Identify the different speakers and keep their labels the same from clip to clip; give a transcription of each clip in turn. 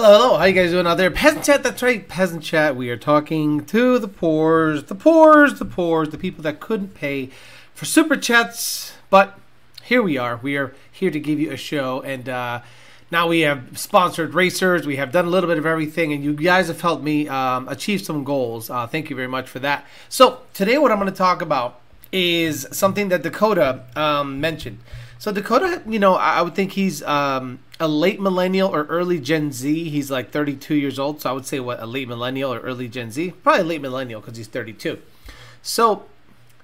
Speaker 1: Hello, hello. How you guys doing out there? Peasant chat. That's right, peasant chat. We are talking to the poors, the poors, the poors, the people that couldn't pay for super chats. But here we are. We are here to give you a show, and uh, now we have sponsored racers. We have done a little bit of everything, and you guys have helped me um, achieve some goals. Uh, thank you very much for that. So today, what I'm going to talk about is something that Dakota um, mentioned. So Dakota, you know, I would think he's um, a late millennial or early Gen Z. He's like 32 years old, so I would say what a late millennial or early Gen Z. Probably late millennial because he's 32. So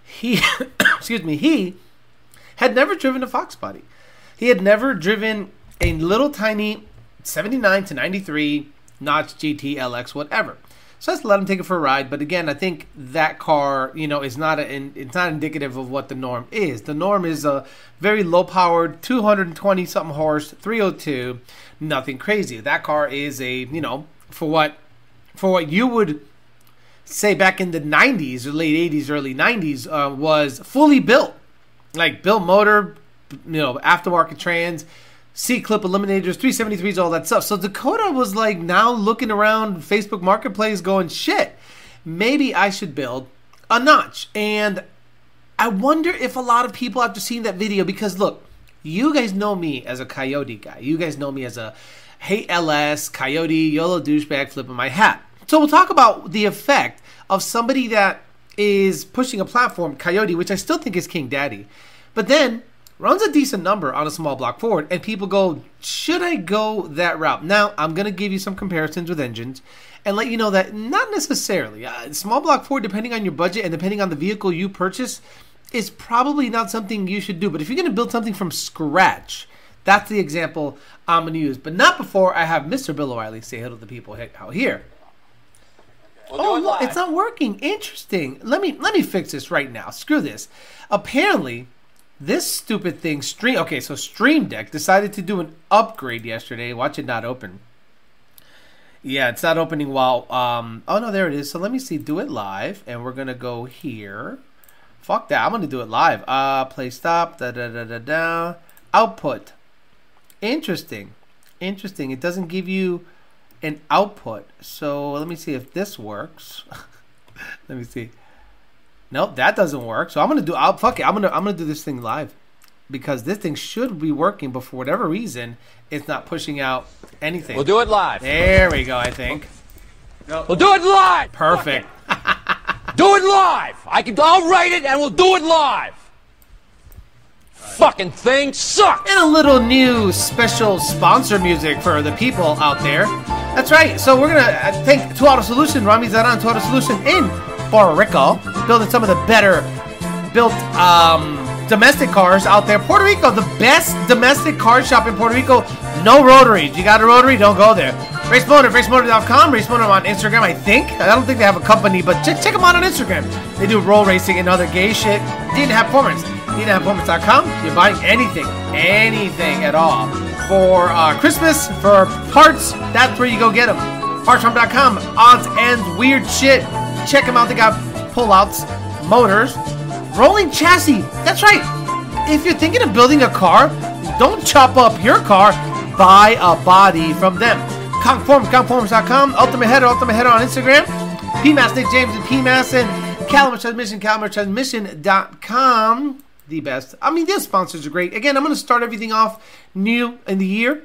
Speaker 1: he, excuse me, he had never driven a Fox body. He had never driven a little tiny 79 to 93 Notch GT LX whatever. So let's let him take it for a ride. But again, I think that car, you know, is not a, it's not indicative of what the norm is. The norm is a very low powered 220 something horse 302, nothing crazy. That car is a, you know, for what for what you would say back in the 90s or late 80s, early 90s uh, was fully built, like built motor, you know, aftermarket trans C clip eliminators, 373s, all that stuff. So Dakota was like now looking around Facebook Marketplace going, shit, maybe I should build a notch. And I wonder if a lot of people after seeing that video, because look, you guys know me as a coyote guy. You guys know me as a hate LS, coyote, YOLO douchebag flipping my hat. So we'll talk about the effect of somebody that is pushing a platform, Coyote, which I still think is King Daddy. But then runs a decent number on a small block Ford, and people go, should I go that route? Now, I'm going to give you some comparisons with engines and let you know that not necessarily. Uh, small block Ford, depending on your budget and depending on the vehicle you purchase, is probably not something you should do. But if you're going to build something from scratch, that's the example I'm going to use. But not before I have Mr. Bill O'Reilly say hello to the people out here. We'll oh, look, it's not working. Interesting. Let me let me fix this right now. Screw this. Apparently, this stupid thing, Stream. Okay, so Stream Deck decided to do an upgrade yesterday. Watch it not open. Yeah, it's not opening while. Um, oh no, there it is. So let me see. Do it live, and we're gonna go here. Fuck that. I'm gonna do it live. Uh, play stop. Da da da da da. Output. Interesting. Interesting. It doesn't give you an output. So let me see if this works. let me see. Nope, that doesn't work. So I'm gonna do. I'll fuck it. I'm gonna I'm gonna do this thing live because this thing should be working, but for whatever reason, it's not pushing out anything.
Speaker 2: We'll do it live.
Speaker 1: There we go. I think.
Speaker 2: We'll do it live.
Speaker 1: Perfect.
Speaker 2: do it live. I can. I'll write it, and we'll do it live. Fucking thing sucks.
Speaker 1: And a little new special sponsor music for the people out there. That's right. So we're gonna uh, thank Two Auto Solution, Rami Zaran, Two Auto Solution in Puerto Rico, building some of the better built um, domestic cars out there. Puerto Rico, the best domestic car shop in Puerto Rico. No rotaries. You got a rotary? Don't go there. Race Motor, racemotor.com, Race Motor on Instagram, I think. I don't think they have a company, but check, check them out on Instagram. They do roll racing and other gay shit. Didn't have performance. Didn't have performance.com. You're buying anything, anything at all. For uh, Christmas, for parts, that's where you go get them. Partsfarm.com, odds, ends, weird shit. Check them out. They got pullouts, motors, rolling chassis. That's right. If you're thinking of building a car, don't chop up your car. Buy a body from them. Conform, conforms.com, Ultimate Header, Ultimate Header on Instagram, PMAS, Nick James, and PMAS, and Caliber Transmission, CaliberTransmission.com. The best. I mean, their sponsors are great. Again, I'm going to start everything off new in the year.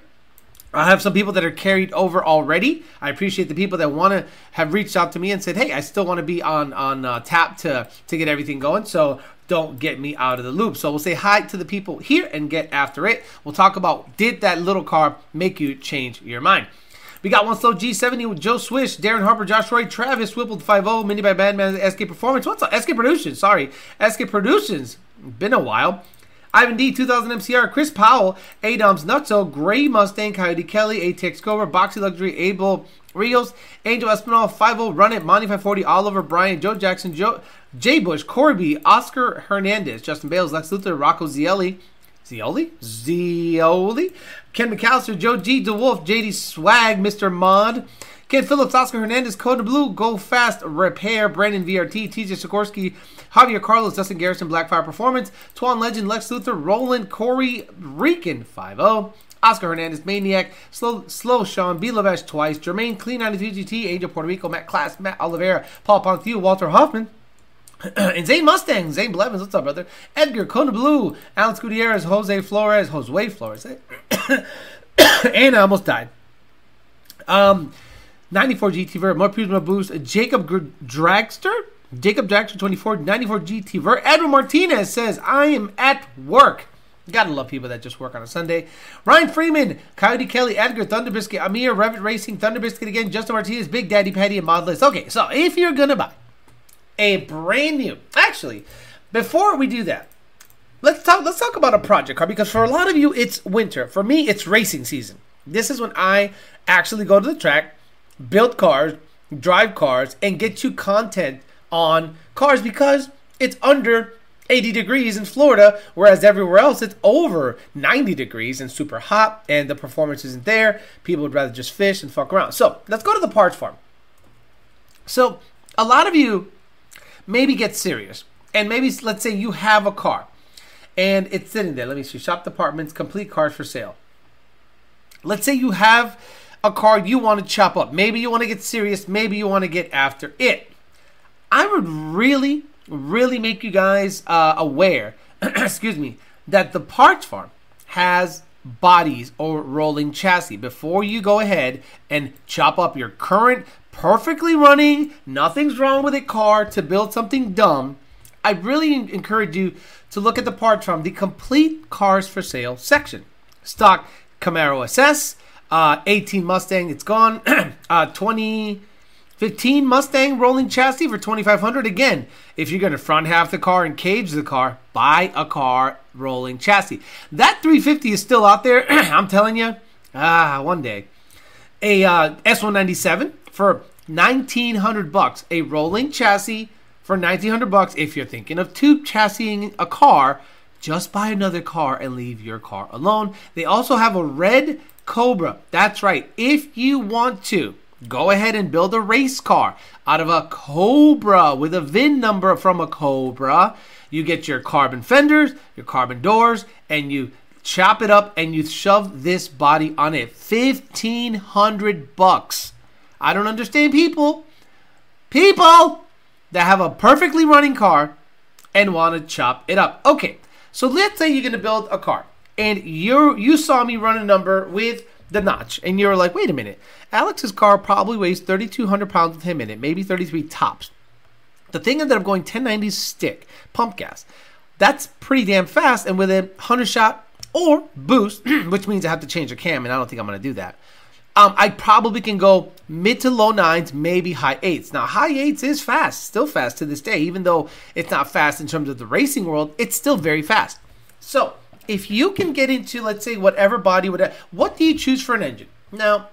Speaker 1: I have some people that are carried over already. I appreciate the people that want to have reached out to me and said, "Hey, I still want to be on on uh, tap to to get everything going." So don't get me out of the loop. So we'll say hi to the people here and get after it. We'll talk about did that little car make you change your mind? We got one slow G70 with Joe Swish, Darren Harper, Josh Roy, Travis Whippled 5 Mini by Badman, SK Performance. What's up? SK Productions, sorry. SK Productions. Been a while. Ivan D, 2000 MCR, Chris Powell, Adams Nutso, Gray Mustang, Coyote Kelly, ATX Cobra, Boxy Luxury, Abel Rios, Angel Espinal, 50 Run It, Monty 540, Oliver Bryan, Joe Jackson, Joe Jay Bush, Corby, Oscar Hernandez, Justin Bales, Lex Luthor, Rocco Zielli, Zioli? Zioli? Ken McAllister, Joe G. DeWolf, JD Swag, Mr. Mod, Ken Phillips, Oscar Hernandez, Code Blue, Go Fast, Repair, Brandon VRT, TJ Sikorsky, Javier Carlos, Dustin Garrison, Blackfire Performance, Twan Legend, Lex Luthor, Roland, Corey, Rican, 5 Oscar Hernandez, Maniac, Slow, Slow Sean, B. Lavesh twice, Jermaine, Clean 92 GT, Angel Puerto Rico, Matt Class, Matt Oliveira, Paul Ponthieu, Walter Hoffman, and Zane Mustang, Zane Blevins, what's up, brother? Edgar, Kona Blue, Alex Gutierrez, Jose Flores, Jose Flores, and I almost died. Um, 94 GT Ver, more Prisma Boost, Jacob Dragster, Jacob Dragster 24, 94 GT Ver. Edwin Martinez says, I am at work. Gotta love people that just work on a Sunday. Ryan Freeman, Coyote Kelly, Edgar, Thunder Biscuit, Amir, Revit Racing, Thunder Biscuit again, Justin Martinez, Big Daddy Patty, and Modlist. Okay, so if you're gonna buy a brand new, actually, before we do that, let's talk. Let's talk about a project car because for a lot of you it's winter. For me, it's racing season. This is when I actually go to the track, build cars, drive cars, and get you content on cars because it's under 80 degrees in Florida, whereas everywhere else it's over 90 degrees and super hot, and the performance isn't there. People would rather just fish and fuck around. So let's go to the parts farm. So a lot of you maybe get serious, and maybe let's say you have a car and it's sitting there. Let me see shop departments, complete cars for sale. Let's say you have a car you want to chop up. Maybe you want to get serious, maybe you want to get after it. I would really really make you guys uh, aware, excuse me, that the parts farm has bodies or rolling chassis before you go ahead and chop up your current perfectly running, nothing's wrong with it car to build something dumb. I really encourage you to look at the parts from the complete cars for sale section. Stock Camaro SS, uh, 18 Mustang, it's gone. uh, 20 15 Mustang rolling chassis for 2500 Again, if you're going to front half the car and cage the car, buy a car rolling chassis. That 350 is still out there. I'm telling you, ah, one day. A uh, S197 for 1900 bucks. A rolling chassis for 1900 bucks. If you're thinking of tube chassising a car, just buy another car and leave your car alone. They also have a red Cobra. That's right. If you want to Go ahead and build a race car out of a Cobra with a VIN number from a Cobra. You get your carbon fenders, your carbon doors, and you chop it up and you shove this body on it. 1500 bucks. I don't understand people. People that have a perfectly running car and want to chop it up. Okay. So let's say you're going to build a car and you you saw me run a number with the notch, and you're like, wait a minute, Alex's car probably weighs 3,200 pounds with him in it, maybe 33 tops. The thing ended up going 1090 stick, pump gas. That's pretty damn fast, and with a 100 shot or boost, which means I have to change the cam, and I don't think I'm going to do that. Um, I probably can go mid to low nines, maybe high eights. Now, high eights is fast, still fast to this day, even though it's not fast in terms of the racing world, it's still very fast. So, if you can get into, let's say, whatever body, whatever, what do you choose for an engine? Now,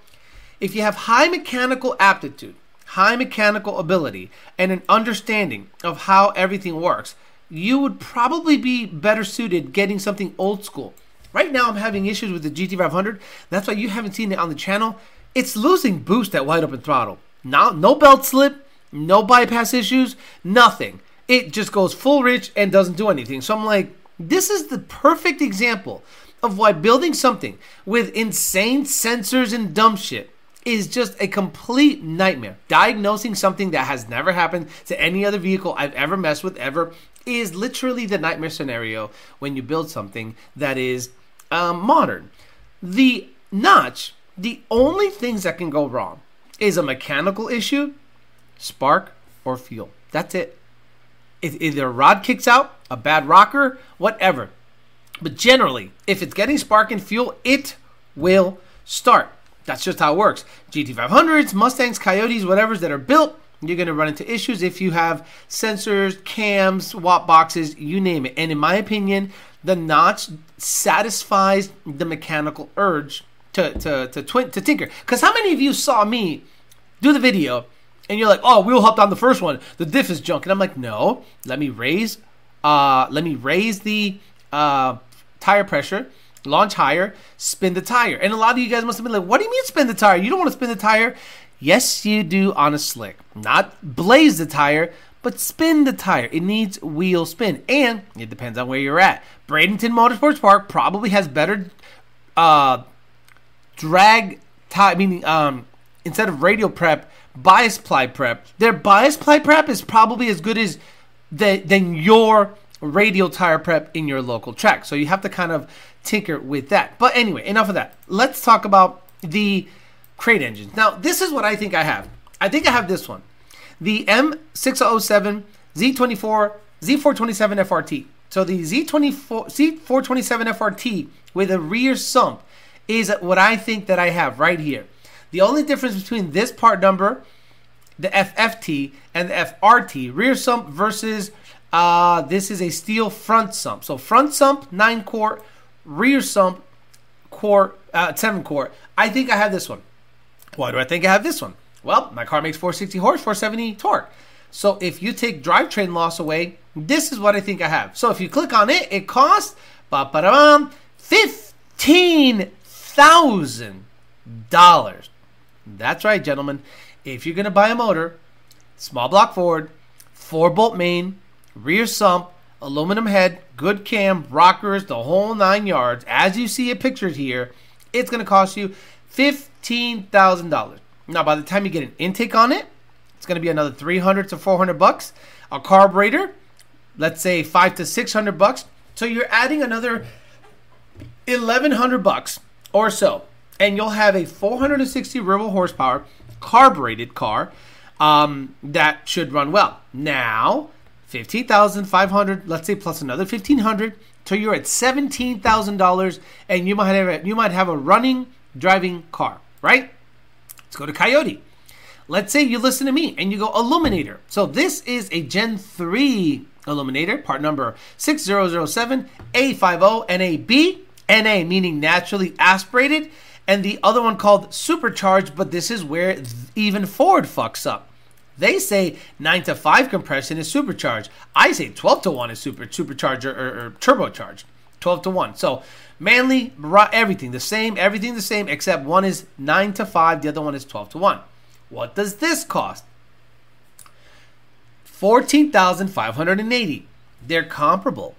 Speaker 1: if you have high mechanical aptitude, high mechanical ability, and an understanding of how everything works, you would probably be better suited getting something old school. Right now, I'm having issues with the GT500. That's why you haven't seen it on the channel. It's losing boost at wide open throttle. Now, no belt slip, no bypass issues, nothing. It just goes full rich and doesn't do anything. So I'm like, this is the perfect example of why building something with insane sensors and dumb shit is just a complete nightmare. Diagnosing something that has never happened to any other vehicle I've ever messed with ever is literally the nightmare scenario when you build something that is um, modern. The notch, the only things that can go wrong is a mechanical issue, spark, or fuel. That's it. If either rod kicks out, a bad rocker, whatever. But generally, if it's getting spark and fuel, it will start. That's just how it works. GT500s, Mustangs, Coyotes, whatever's that are built, you're going to run into issues if you have sensors, cams, watt boxes, you name it. And in my opinion, the notch satisfies the mechanical urge to to to, twin, to tinker. Because how many of you saw me do the video and you're like, oh, wheel hopped on the first one. The diff is junk. And I'm like, no, let me raise, uh, let me raise the uh, tire pressure, launch higher, spin the tire. And a lot of you guys must have been like, what do you mean spin the tire? You don't want to spin the tire. Yes, you do on a slick. Not blaze the tire, but spin the tire. It needs wheel spin. And it depends on where you're at. Bradenton Motorsports Park probably has better uh, drag tie, meaning um, instead of radial prep, bias ply prep. Their bias ply prep is probably as good as the, than your radial tire prep in your local track. So you have to kind of tinker with that. But anyway, enough of that. Let's talk about the crate engines. Now, this is what I think I have. I think I have this one. The M607 Z24 Z427 FRT. So the Z24 Z427 FRT with a rear sump is what I think that I have right here. The only difference between this part number, the FFT, and the FRT, rear sump versus uh, this is a steel front sump. So front sump, 9 quart, rear sump, quart, uh, 7 quart. I think I have this one. Why do I think I have this one? Well, my car makes 460 horse, 470 torque. So if you take drivetrain loss away, this is what I think I have. So if you click on it, it costs $15,000. That's right, gentlemen. If you're going to buy a motor, small block Ford, 4 bolt main, rear sump, aluminum head, good cam, rockers, the whole nine yards, as you see it pictured here, it's going to cost you $15,000. Now, by the time you get an intake on it, it's going to be another 300 to 400 bucks. A carburetor, let's say 5 to 600 bucks. So you're adding another 1100 bucks or so. And you'll have a 460 real horsepower carbureted car um, that should run well. Now, 15,500, let's say plus another 1,500, so you're at $17,000 and you might have a, you might have a running driving car, right? Let's go to Coyote. Let's say you listen to me and you go Aluminator. So this is a Gen 3 Aluminator, part number 6007 A50 NAB, NA meaning naturally aspirated, and the other one called Supercharged, but this is where even Ford fucks up. They say 9 to 5 compression is supercharged. I say 12 to 1 is super supercharger or, or turbocharged. 12 to 1. So Manley, everything the same, everything the same, except one is 9 to 5, the other one is 12 to 1. What does this cost? 14,580. They're comparable.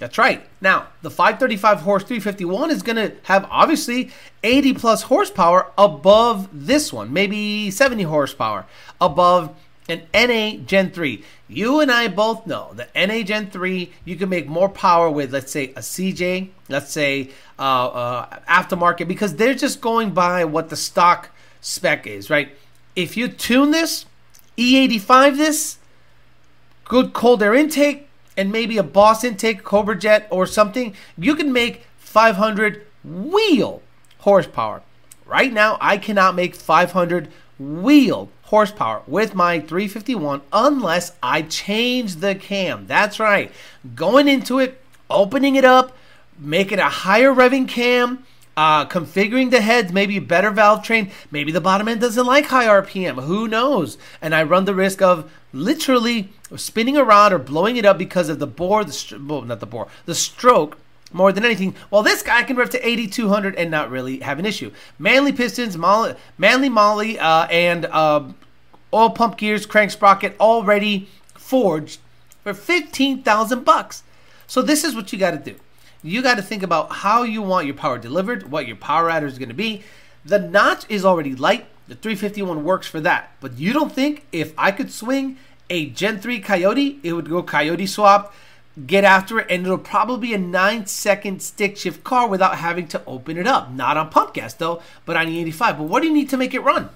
Speaker 1: That's right. Now, the 535 horse 351 is going to have obviously 80 plus horsepower above this one, maybe 70 horsepower above an NA Gen 3. You and I both know the NA Gen 3, you can make more power with, let's say, a CJ, let's say, uh, uh, aftermarket, because they're just going by what the stock spec is, right? If you tune this, E85 this, good cold air intake, and maybe a Boss intake, Cobra Jet, or something, you can make 500 wheel horsepower. Right now, I cannot make 500 wheel horsepower with my 351 unless I change the cam. That's right. Going into it, opening it up, making a higher revving cam, uh, configuring the heads, maybe better valve train. Maybe the bottom end doesn't like high RPM. Who knows? And I run the risk of literally spinning around or blowing it up because of the bore, the well, not the bore, the stroke more than anything. Well, this guy can rev to 8,200 and not really have an issue. Manley pistons, Molly, Manley Molly, uh, and uh, oil pump gears, crank sprocket already forged for 15,000 bucks. So this is what you got to do. You got to think about how you want your power delivered, what your power adder is going to be. The notch is already light. The 351 works for that. But you don't think if I could swing a Gen 3 Coyote, it would go Coyote swap, get after it, and it'll probably be a 9 second stick shift car without having to open it up. Not on pump gas though, but on E85. But what do you need to make it run?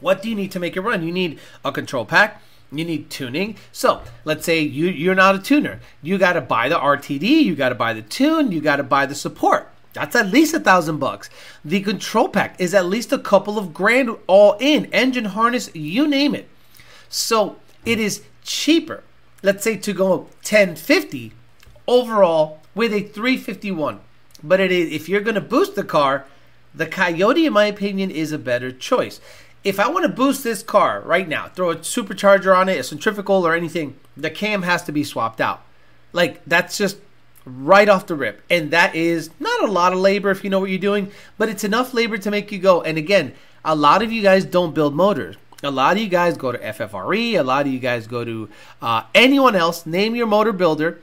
Speaker 1: What do you need to make it run? You need a control pack. You need tuning. So let's say you, you're not a tuner. You got to buy the RTD. You got to buy the tune. You got to buy the support. That's at least a thousand bucks. The control pack is at least a couple of grand all in. Engine harness, you name it. So it is cheaper. Let's say to go 1050 overall with a 351. But it is if you're going to boost the car, the Coyote, in my opinion, is a better choice if I want to boost this car right now, throw a supercharger on it, a centrifugal or anything, the cam has to be swapped out. Like that's just right off the rip. And that is not a lot of labor if you know what you're doing, but it's enough labor to make you go. And again, a lot of you guys don't build motors. A lot of you guys go to FFRE, a lot of you guys go to uh, anyone else, name your motor builder,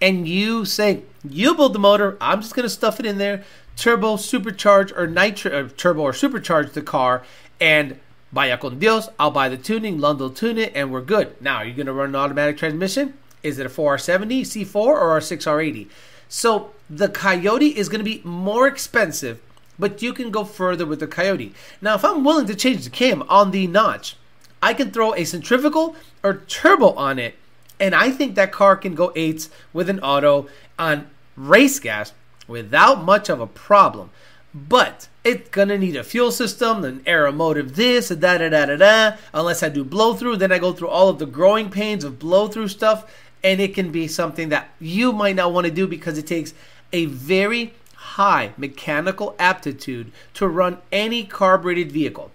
Speaker 1: and you say, You build the motor, I'm just going to stuff it in there, turbo supercharge or nitro uh, turbo or supercharge the car. And vaya con Dios, I'll buy the tuning, Lund tune it, and we're good. Now, are you going to run an automatic transmission? Is it a 4R70, C4, or a 6R80? So the Coyote is going to be more expensive, but you can go further with the Coyote. Now, if I'm willing to change the cam on the notch, I can throw a centrifugal or turbo on it, and I think that car can go eights with an auto on race gas without much of a problem. But it's gonna need a fuel system, an aeromotive this, da da da da da. Unless I do blow through, then I go through all of the growing pains of blow through stuff, and it can be something that you might not want to do because it takes a very high mechanical aptitude to run any carbureted vehicle.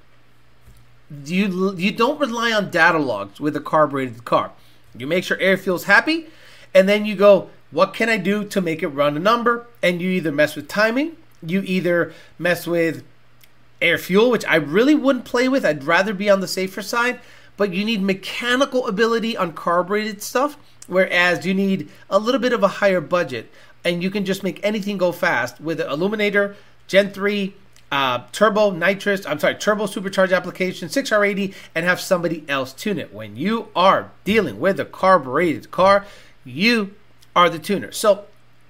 Speaker 1: You you don't rely on data logs with a carbureted car. You make sure air feels happy, and then you go, what can I do to make it run a number? And you either mess with timing you either mess with air fuel, which I really wouldn't play with. I'd rather be on the safer side. But you need mechanical ability on carbureted stuff, whereas you need a little bit of a higher budget, and you can just make anything go fast with an Aluminator Gen 3 uh, turbo nitrous, I'm sorry, turbo supercharged application, 6R80, and have somebody else tune it. When you are dealing with a carbureted car, you are the tuner. So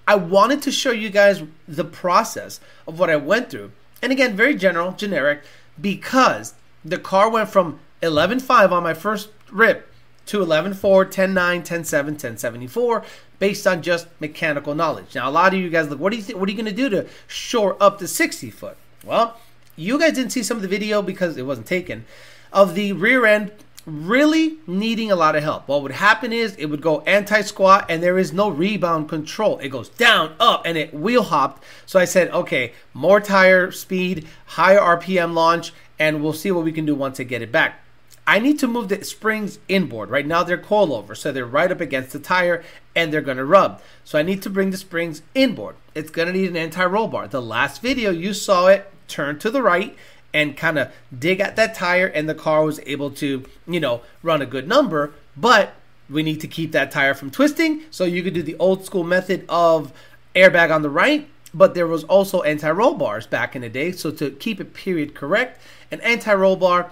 Speaker 1: I wanted to show you guys the process of what I went through. And again, very general, generic, because the car went from 11.5 on my first rip to 11.4, 10.9, 10.7, 10.74 based on just mechanical knowledge. Now, a lot of you guys look, what do you? What are you going to do to shore up the 60 foot? Well, you guys didn't see some of the video because it wasn't taken of the rear end really needing a lot of help. What would happen is it would go anti squat and there is no rebound control. It goes down, up, and it wheel hopped. So I said, okay, more tire speed, higher RPM launch, and we'll see what we can do once I get it back. I need to move the springs inboard. Right now they're coilover, so they're right up against the tire and they're gonna rub. So I need to bring the springs inboard. It's gonna need an anti-roll bar. The last video you saw it turn to the right and kind of dig at that tire, and the car was able to, you know, run a good number. But we need to keep that tire from twisting, so you could do the old school method of airbag on the right. But there was also anti-roll bars back in the day, so to keep it period correct, an anti-roll bar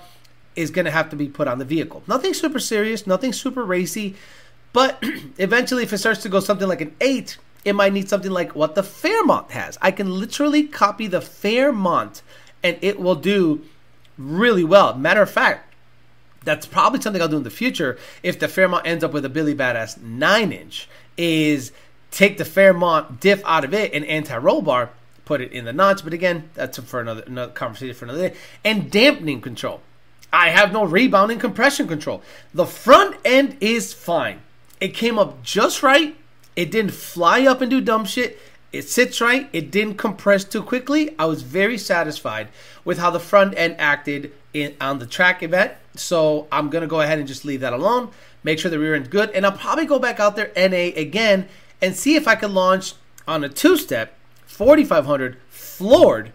Speaker 1: is going to have to be put on the vehicle. Nothing super serious, nothing super racy, but eventually, if it starts to go something like an eight, it might need something like what the Fairmont has. I can literally copy the Fairmont and it will do really well. Matter of fact, that's probably something I'll do in the future if the Fairmont ends up with a Billy Badass 9 inch, is take the Fairmont diff out of it and anti roll bar, put it in the notch. But again, that's for another, another conversation for another day. And dampening control. I have no rebounding compression control. The front end is fine. It came up just right. It didn't fly up and do dumb shit. It sits right. It didn't compress too quickly. I was very satisfied with how the front end acted in on the track event. So I'm gonna go ahead and just leave that alone. Make sure the rear end's good, and I'll probably go back out there NA again and see if I can launch on a two-step 4500 floored,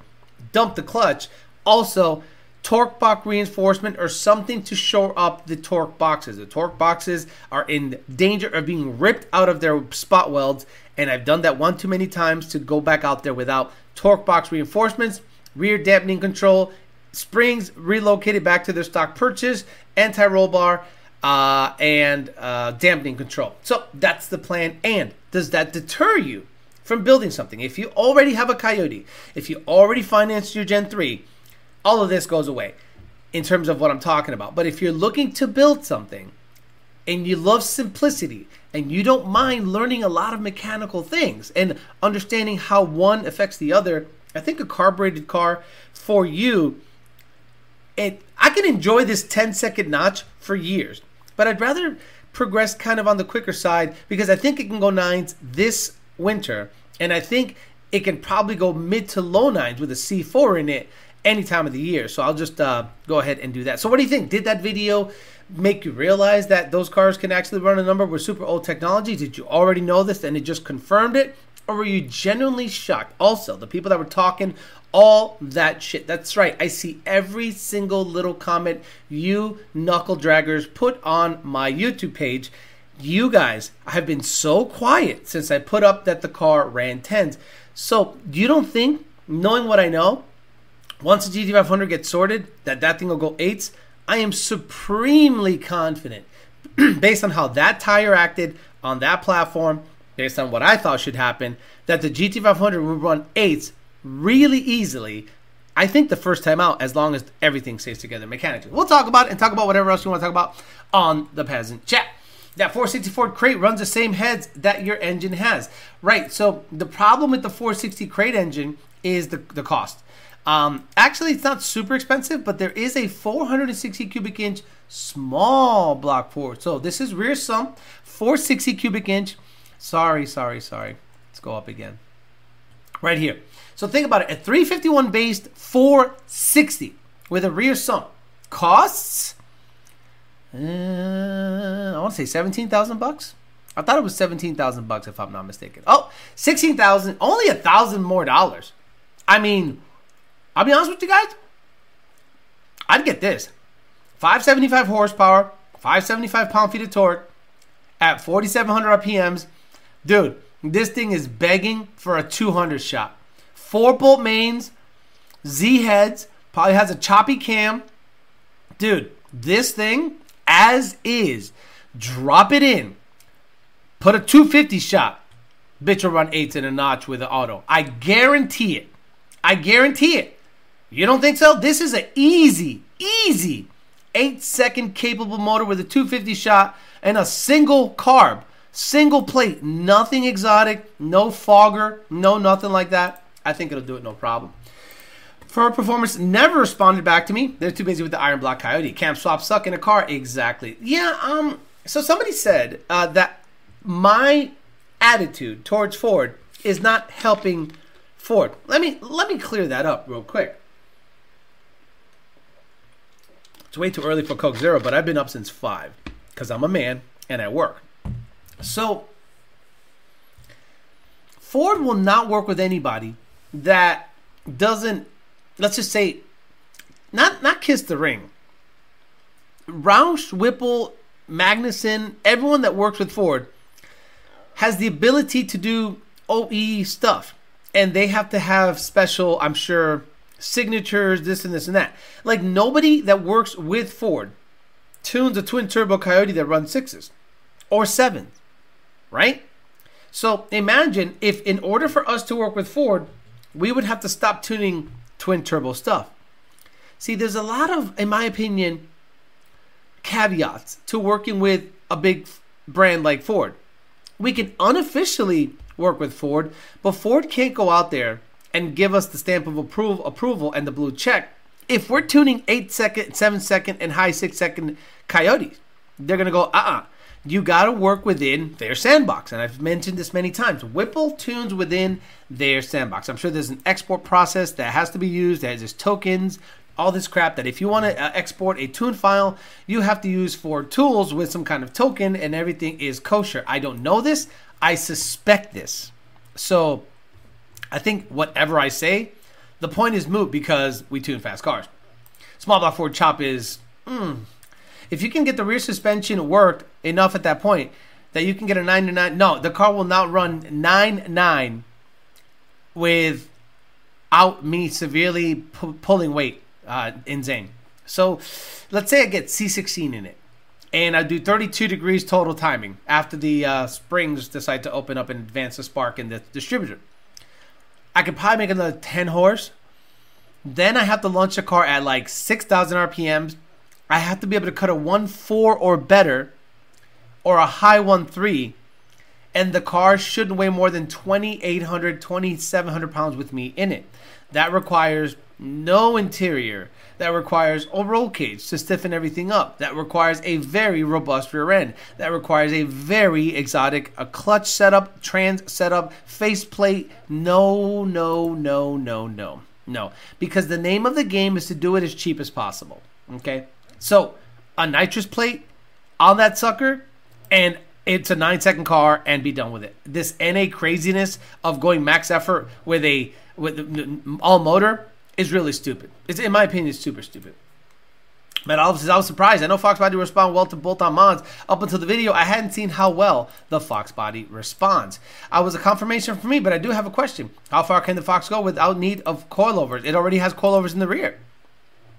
Speaker 1: dump the clutch. Also, torque box reinforcement or something to shore up the torque boxes. The torque boxes are in danger of being ripped out of their spot welds, and I've done that one too many times to go back out there without torque box reinforcements, rear dampening control, springs relocated back to their stock purchase, anti roll bar, uh, and uh, dampening control. So that's the plan. And does that deter you from building something? If you already have a Coyote, if you already financed your Gen 3, all of this goes away in terms of what I'm talking about. But if you're looking to build something and you love simplicity and you don't mind learning a lot of mechanical things and understanding how one affects the other, I think a carbureted car for you, it I can enjoy this 10 second notch for years, but I'd rather progress kind of on the quicker side because I think it can go nines this winter, and I think it can probably go mid to low nines with a C4 in it any time of the year. So I'll just uh, go ahead and do that. So what do you think? Did that video make you realize that those cars can actually run a number with super old technology? Did you already know this and it just confirmed it? Or were you genuinely shocked? Also, the people that were talking all that shit. That's right. I see every single little comment you knuckle draggers put on my YouTube page. You guys have been so quiet since I put up that the car ran 10s. So, you don't think knowing what I know, once the GT500 gets sorted, that that thing will go eights. I am supremely confident, based on how that tire acted on that platform, based on what I thought should happen, that the GT500 will run eights really easily. I think the first time out, as long as everything stays together mechanically. We'll talk about it and talk about whatever else you want to talk about on the peasant chat. That 464 crate runs the same heads that your engine has. Right. So the problem with the 460 crate engine is the, the cost. Um, actually, it's not super expensive, but there is a 460 cubic inch small block Ford. So this is rear sump, 460 cubic inch. Sorry, sorry, sorry. Let's go up again. Right here. So think about it. A 351 based 460 with a rear sump costs uh, I want to say 17,000 bucks. I thought it was 17,000 bucks if I'm not mistaken. Oh, 16,000, only a thousand more dollars. I mean, I'll be honest with you guys. I'd get this 575 horsepower, 575 pound feet of torque at 4,700 RPMs. Dude, this thing is begging for a 200 shot. Four bolt mains, Z heads, probably has a choppy cam. Dude, this thing as is, drop it in, put a 250 shot. Bitch will run eights in a notch with an auto. I guarantee it. I guarantee it. You don't think so? This is an easy, easy eight second capable motor with a 250 shot and a single carb, single plate, nothing exotic, no fogger, no nothing like that. I think it'll do it no problem. For performance, never responded back to me. They're too busy with the Iron Block Coyote. Cam swap suck in a car. Exactly. Yeah. Um. So somebody said uh, that my attitude towards Ford is not helping Ford. Let me let me clear that up real quick. It's way too early for Coke Zero, but I've been up since five because I'm a man and I work. So Ford will not work with anybody that doesn't, let's just say, not not kiss the ring. Roush, Whipple, Magnuson, everyone that works with Ford has the ability to do OE stuff. And they have to have special, I'm sure, signatures, this and this and that. Like nobody that works with Ford tunes a twin turbo Coyote that runs sixes or sevens, right? So imagine if, in order for us to work with Ford, we would have to stop tuning twin turbo stuff. See, there's a lot of, in my opinion, caveats to working with a big brand like Ford. We can unofficially work with Ford, but Ford can't go out there and give us the stamp of approval, approval and the blue check if we're tuning 8 second, 7 second, and high 6 second coyotes. They're to go, uh uh-uh. uh You got to work within their sandbox. And I've mentioned this many times. Whipple tunes within their sandbox. I'm sure there's an export process that has to be used, has tokens, all this crap that if you want to uh, export a tune file, you have to use Ford tools with some kind of token and everything is kosher. I don't know this. I suspect this. So I think whatever I say, the point is moot because we tune fast cars. Small block Ford chop is, mm, if you can get the rear suspension worked enough at that point that you can get a 9 to 9, no, the car will not run 9 9 without me severely pu- pulling weight uh, in Zane. So let's say I get C16 in it and I do 32 degrees total timing after the uh, springs decide to open up and advance the spark in the distributor. I could probably make another 10 horse. Then I have to launch the car at like 6,000 RPMs. I have to be able to cut a 1.4 or better or a high 1.3. And the car shouldn't weigh more than 2,800, 2,700 pounds with me in it. That requires no interior. That requires a roll cage to stiffen everything up. That requires a very robust rear end. That requires a very exotic a clutch setup, trans setup, faceplate. No, no, no, no, no. No. Because the name of the game is to do it as cheap as possible. Okay? So, a nitrous plate on that sucker, and it's a nine second car and be done with it. This NA craziness of going max effort with a with all motor is really stupid. It's in my opinion, it's super stupid. But I was, I was surprised. I know Fox Body respond well to bolt-on mods. Up until the video, I hadn't seen how well the Fox Body responds. I was a confirmation for me, but I do have a question. How far can the Fox go without need of coilovers? It already has coilovers in the rear.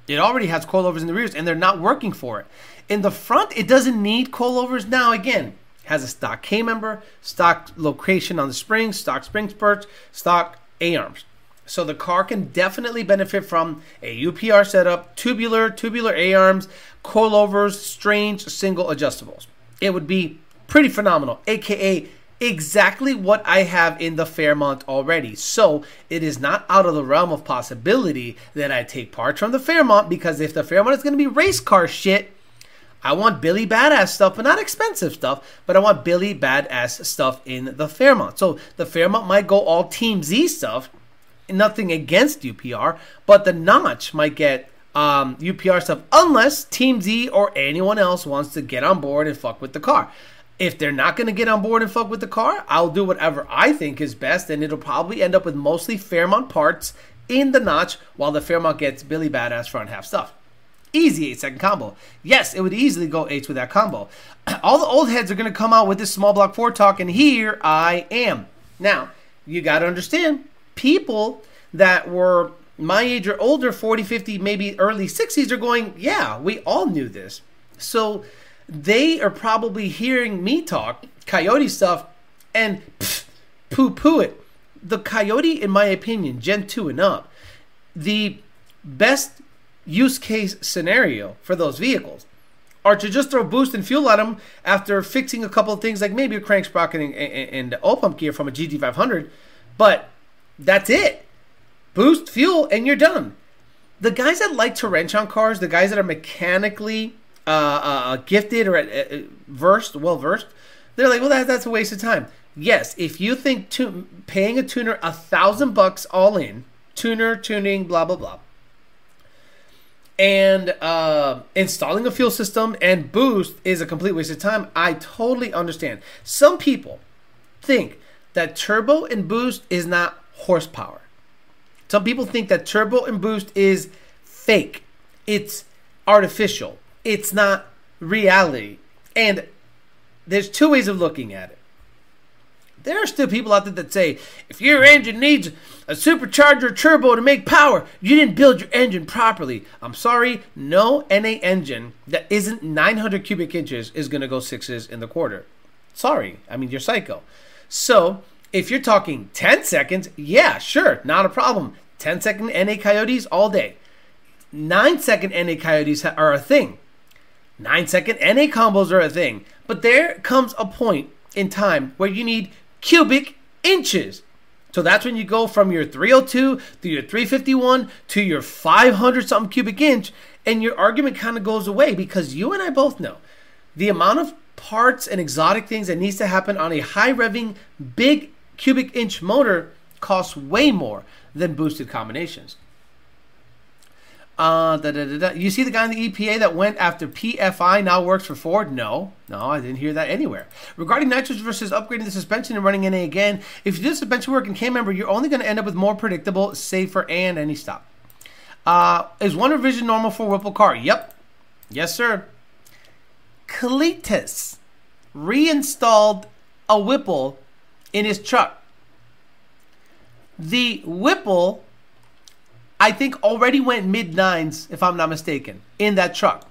Speaker 1: It already has coilovers in the rears, and they're not working for it. In the front, it doesn't need coilovers. Now, again, has a stock K member, stock location on the springs, stock spring spurts, stock A arms. So the car can definitely benefit from a UPR setup, tubular, tubular A arms, coilovers, strange single adjustables. It would be pretty phenomenal, aka exactly what I have in the Fairmont already. So it is not out of the realm of possibility that I take parts from the Fairmont because if the Fairmont is going to be race car shit, I want Billy Badass stuff, but not expensive stuff, but I want Billy Badass stuff in the Fairmont. So the Fairmont might go all Team Z stuff nothing against UPR, but the notch might get um, UPR stuff unless Team Z or anyone else wants to get on board and fuck with the car. If they're not going to get on board and fuck with the car, I'll do whatever I think is best, and it'll probably end up with mostly Fairmont parts in the notch while the Fairmont gets Billy Badass front half stuff. Easy eight second combo. Yes, it would easily go eights with that combo. All the old heads are going to come out with this small block four talk, and here I am. Now, you got to understand people that were my age or older, 40, 50, maybe early 60s, are going, yeah, we all knew this. So they are probably hearing me talk coyote stuff and poo poo it. The coyote, in my opinion, Gen 2 and up, the best use case scenario for those vehicles are to just throw boost and fuel at them after fixing a couple of things like maybe a crank sprocket and, and, and oil pump gear from a GT500. But that's it. Boost, fuel, and you're done. The guys that like to wrench on cars, the guys that are mechanically uh, uh, gifted or uh, uh versed, well versed, they're like, well, that, that's a waste of time. Yes, if you think to, paying a tuner a thousand bucks all in, tuner, tuning, blah blah blah, and uh, installing a fuel system and boost is a complete waste of time. I totally understand. Some people think that turbo and boost is not horsepower. Some people think that turbo and boost is fake. It's artificial. It's not reality. And there's two ways of looking at it. There are still people out there that say if your engine needs a supercharger turbo to make power, you didn't build your engine properly. I'm sorry, no NA engine that isn't 900 cubic inches is going to go sixes in the quarter. Sorry, I mean, you're psycho. So if you're talking 10 seconds, yeah, sure, not a problem. 10 second NA coyotes all day. 9 second NA coyotes are a thing. 9 second NA combos are a thing. But there comes a point in time where you need cubic inches. So that's when you go from your 302 to your 351 to your 500 something cubic inch, and your argument kind of goes away because you and I both know the amount of parts and exotic things that needs to happen on a high revving, big cubic inch motor costs way more than boosted combinations. Uh, da, da, da, you see the guy in the EPA that went after PFI now works for Ford? No, no, I didn't hear that anywhere. Regarding nitrous versus upgrading the suspension and running NA again, if you do suspension work in K member, you're only going to end up with more predictable, safer, and any stop. Uh, is one revision normal for Whipple car? Yep. Yes, sir. Cletus reinstalled a Whipple in his truck. The Whipple, I think, already went mid nines, if I'm not mistaken, in that truck.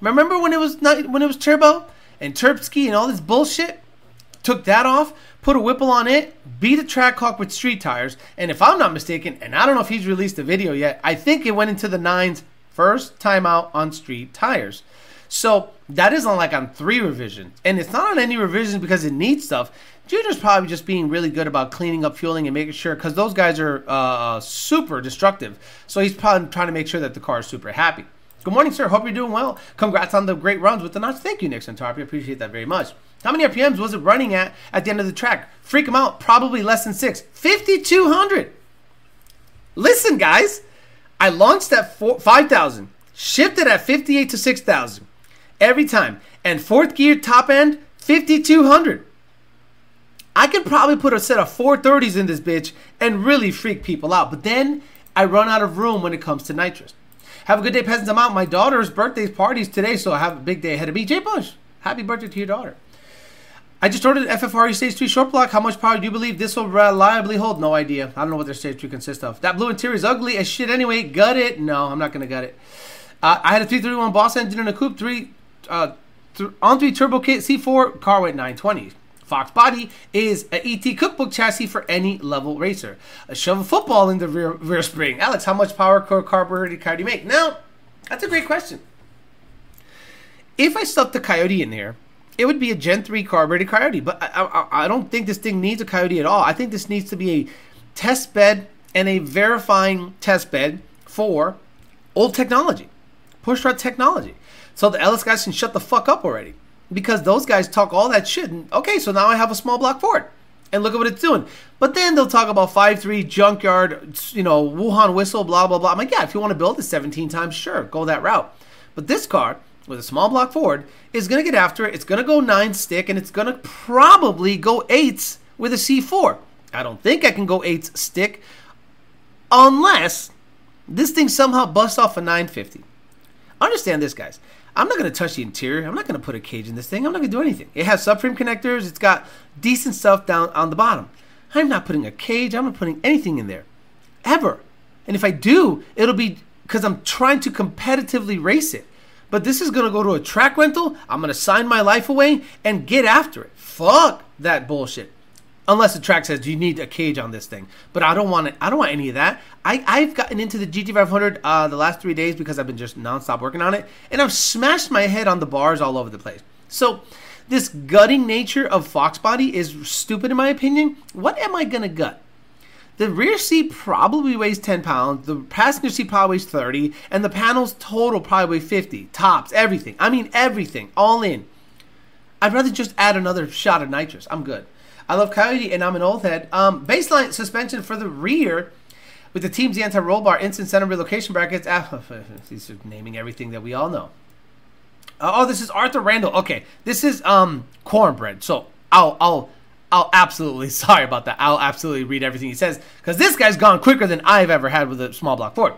Speaker 1: Remember when it was not, when it was turbo and Terpsky and all this bullshit? Took that off, put a Whipple on it, beat a Trackhawk with street tires, and if I'm not mistaken, and I don't know if he's released the video yet, I think it went into the nines first time out on street tires. So that is on like on three revisions, and it's not on any revisions because it needs stuff. Junior's probably just being really good about cleaning up fueling and making sure because those guys are uh, super destructive. So he's probably trying to make sure that the car is super happy. Good morning, sir. Hope you're doing well. Congrats on the great runs with the notch. Thank you, Nixon Tarpey. Appreciate that very much. How many RPMs was it running at at the end of the track? Freak him out. Probably less than six. 5,200. Listen, guys. I launched at 5,000, shifted at 58 to 6,000 every time. And fourth gear top end, 5,200. I could probably put a set of 430s in this bitch and really freak people out. But then I run out of room when it comes to nitrous. Have a good day, peasants. I'm out. My daughter's birthday party's today, so I have a big day ahead of me. J Bush, happy birthday to your daughter. I just ordered an FFRE Stage 3 short block. How much power do you believe this will reliably hold? No idea. I don't know what their Stage 3 consists of. That blue interior is ugly as shit anyway. Gut it? No, I'm not going to gut it. Uh, I had a 331 Boss engine in a coupe, 3 uh, th- on 3 turbo kit, C4, car weight 920. Fox body is a ET cookbook chassis for any level racer. A shove a football in the rear, rear spring. Alex, how much power core carbureted car do you make? Now, that's a great question. If I stuck the Coyote in there, it would be a Gen 3 carbureted Coyote, but I, I, I don't think this thing needs a Coyote at all. I think this needs to be a test bed and a verifying test bed for old technology, push rod technology. So the LS guys can shut the fuck up already. Because those guys talk all that shit. And, okay, so now I have a small block Ford. And look at what it's doing. But then they'll talk about five three junkyard, you know, Wuhan whistle, blah, blah, blah. I'm like, yeah, if you want to build it 17 times, sure, go that route. But this car, with a small block Ford, is going to get after it. It's going to go nine stick, and it's going to probably go eights with a C4. I don't think I can go eights stick unless this thing somehow busts off a 950. Understand this, guys. I'm not going to touch the interior. I'm not going to put a cage in this thing. I'm not going to do anything. It has subframe connectors. It's got decent stuff down on the bottom. I'm not putting a cage. I'm not putting anything in there. Ever. And if I do, it'll be because I'm trying to competitively race it. But this is going to go to a track rental. I'm going to sign my life away and get after it. Fuck that bullshit unless the track says you need a cage on this thing. But I don't want it. I don't want any of that. I I've gotten into the GT500 uh, the last three days because I've been just nonstop working on it, and I've smashed my head on the bars all over the place. So this gutting nature of Fox body is stupid in my opinion. What am I gonna gut? The rear seat probably weighs 10 pounds, the passenger seat probably weighs 30, and the panels total probably weigh 50. Tops, everything. I mean everything, all in. I'd rather just add another shot of nitrous. I'm good. I love Coyote, and I'm an old head. Um, baseline suspension for the rear with the team's anti-roll bar, instant center relocation brackets. Ah, these are naming everything that we all know. Uh, oh, this is Arthur Randall. Okay, this is um cornbread. So I'll I'll I'll absolutely sorry about that. I'll absolutely read everything he says because this guy's gone quicker than I've ever had with a small block Ford.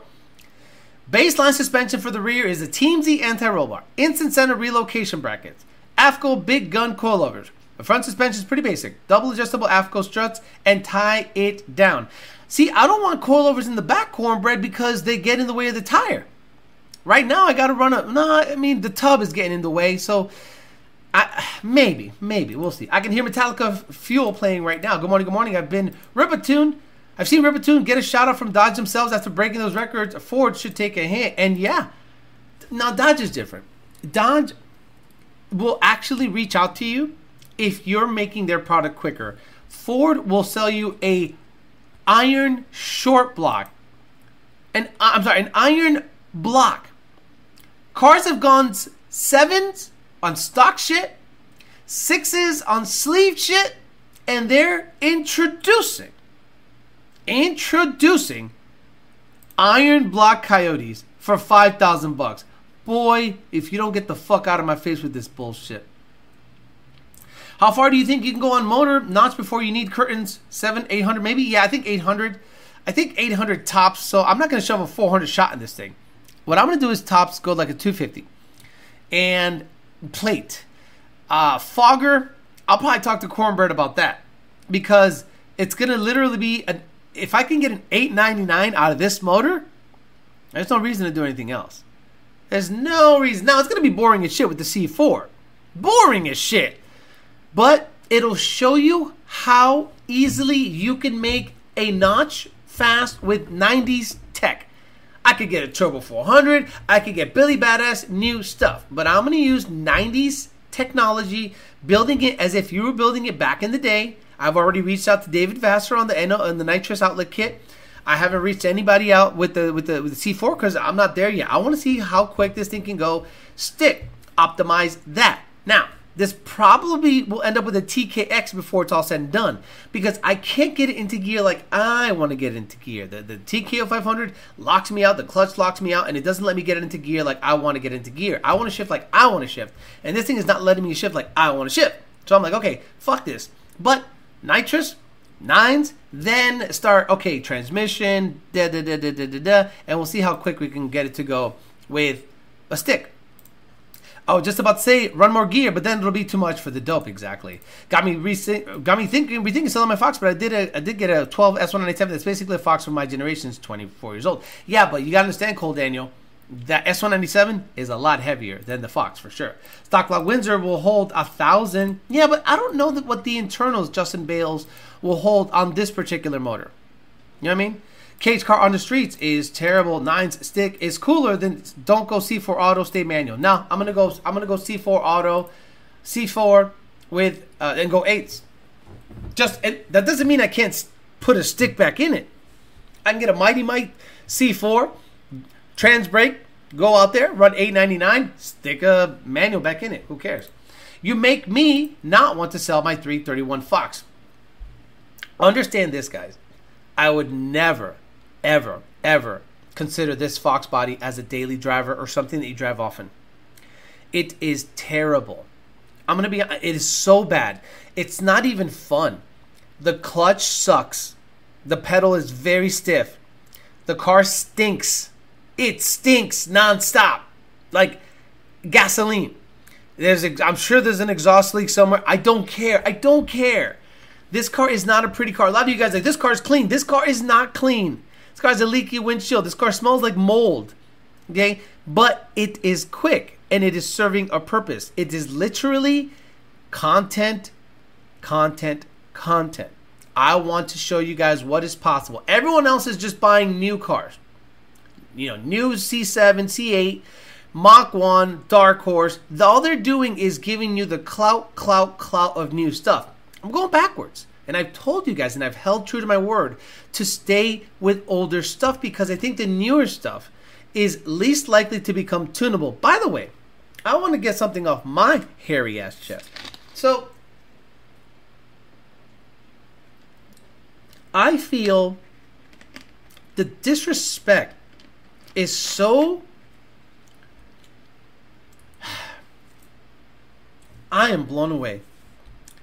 Speaker 1: Baseline suspension for the rear is a Team Z anti-roll bar, instant center relocation brackets, AFCO big gun coilovers, the front suspension is pretty basic. Double adjustable AFCO struts and tie it down. See, I don't want coilovers in the back cornbread because they get in the way of the tire. Right now, I got to run a. No, I mean, the tub is getting in the way, so I, maybe, maybe. We'll see. I can hear Metallica Fuel playing right now. Good morning, good morning. I've been Ripatoon. I've seen Ripatoon get a shout out from Dodge themselves after breaking those records. Ford should take a hint. And yeah, now Dodge is different. Dodge will actually reach out to you if you're making their product quicker. Ford will sell you a iron short block. An uh, I'm sorry, an iron block. Cars have gone sevens on stock shit, sixes on sleeve shit, and they're introducing introducing iron block coyotes for 5000 bucks. Boy, if you don't get the fuck out of my face with this bullshit. How far do you think you can go on motor notch before you need curtains? Seven, eight hundred, maybe. Yeah, I think eight hundred. I think eight hundred tops. So I'm not going to shove a four hundred shot in this thing. What I'm going to do is tops go like a two fifty, and plate, uh, fogger. I'll probably talk to Cornbread about that because it's going to literally be an. If I can get an eight ninety nine out of this motor, there's no reason to do anything else. There's no reason. Now it's to be boring as shit with the C4. Boring as shit but it'll show you how easily you can make a notch fast with 90s tech. I could get a Turbo 400, I could get Billy Badass new stuff, but I'm to use 90s technology, building it as if you were building it back in the day. I've already reached out to David Vassar on the on the nitrous outlet kit. I haven't reached anybody out with the with the with the C4 because I'm not there yet. I want to see how quick this thing can go. Stick, optimize that. Now, this probably will end up with a TKX before it's all said and done because I can't get it into gear like I want to get into gear. The, the TKO 500 locks me out, the clutch locks me out, and it doesn't let me get it into gear like I want to get into gear. I want to shift like I want to shift, and this thing is not letting me shift like I want to shift. So I'm like, okay, fuck this. But nitrous, nines, then start, okay, transmission, da da da da da da da, and we'll see how quick we can get it to go with a stick. Oh, just about to say run more gear, but then it'll be too much for the dope. Exactly. Got me got me thinking, rethinking selling my Fox, but I did a, I did get a 12 S197 that's basically a Fox from my generation. It's 24 years old. Yeah, but you gotta understand, Cole Daniel, that S197 is a lot heavier than the Fox for sure. Stock block Windsor will hold a thousand. Yeah, but I don't know that what the internals Justin Bales will hold on this particular motor. You know what I mean? Cage car on the streets is terrible. Nines stick is cooler than don't go C4 auto stay manual. Now I'm gonna go I'm gonna go C4 auto, C4 with uh, and go eights. Just it, that doesn't mean I can't put a stick back in it. I can get a Mighty Mite C4 trans brake, go out there, run 899, stick a manual back in it. Who cares? You make me not want to sell my 331 Fox. Understand this, guys. I would never, ever, ever consider this Fox body as a daily driver or something that you drive often. It is terrible. I'm going to be, it is so bad. It's not even fun. The clutch sucks. The pedal is very stiff. The car stinks. It stinks nonstop, like gasoline. There's, a, I'm sure there's an exhaust leak somewhere. I don't care. I don't care. This car is not a pretty car. A lot of you guys like this car is clean. This car is not clean. This car has a leaky windshield. This car smells like mold. Okay, but it is quick and it is serving a purpose. It is literally content, content, content. I want to show you guys what is possible. Everyone else is just buying new cars you know, new C7, C8, Mach 1, Dark Horse. All they're doing is giving you the clout, clout, clout of new stuff. I'm going backwards. And I've told you guys, and I've held true to my word, to stay with older stuff because I think the newer stuff is least likely to become tunable. By the way, I want to get something off my hairy ass chest. So, I feel the disrespect is so I am blown away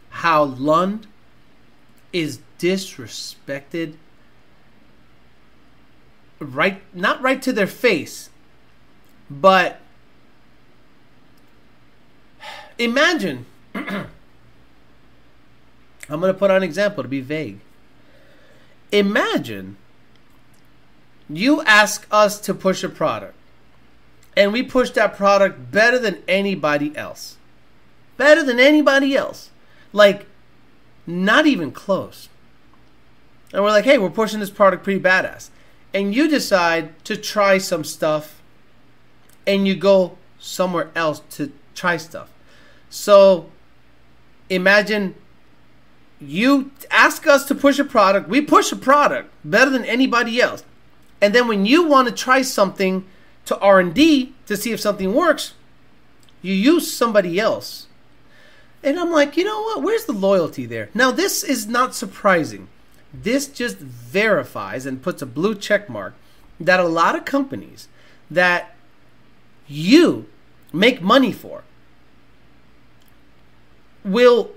Speaker 1: how Lund is disrespected right not right to their face but imagine I'm going to put on an example to be vague imagine you ask us to push a product, and we push that product better than anybody else. Better than anybody else. Like, not even close. And we're like, hey, we're pushing this product pretty badass. And you decide to try some stuff, and you go somewhere else to try stuff. So, imagine you ask us to push a product, we push a product better than anybody else and then when you want to try something to R&D to see if something works, you use somebody else. And I'm like, you know what? Where's the loyalty there? Now this is not surprising. This just verifies and puts a blue check mark that a lot of companies that you make money for will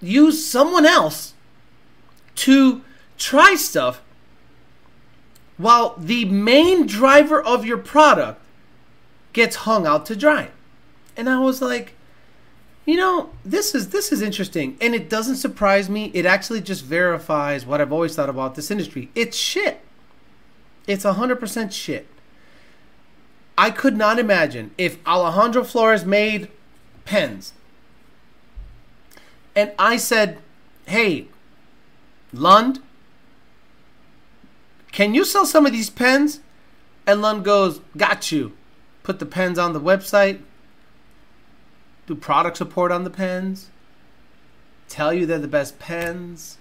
Speaker 1: use someone else to try stuff while the main driver of your product gets hung out to dry. And I was like, you know, this is this is interesting and it doesn't surprise me. It actually just verifies what I've always thought about this industry. It's shit. It's 100% shit. I could not imagine if Alejandro Flores made pens and I said, "Hey, Lund, can you sell some of these pens? And Lund goes, Got you. Put the pens on the website. Do product support on the pens. Tell you they're the best pens.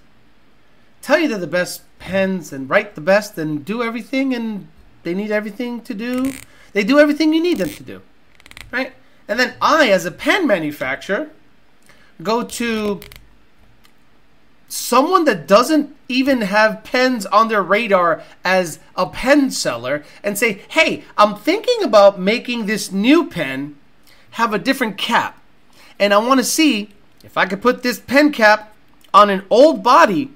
Speaker 1: Tell you they're the best pens and write the best and do everything and they need everything to do. They do everything you need them to do. Right? And then I, as a pen manufacturer, go to someone that doesn't even have pens on their radar as a pen seller and say, hey, I'm thinking about making this new pen have a different cap. And I want to see if I could put this pen cap on an old body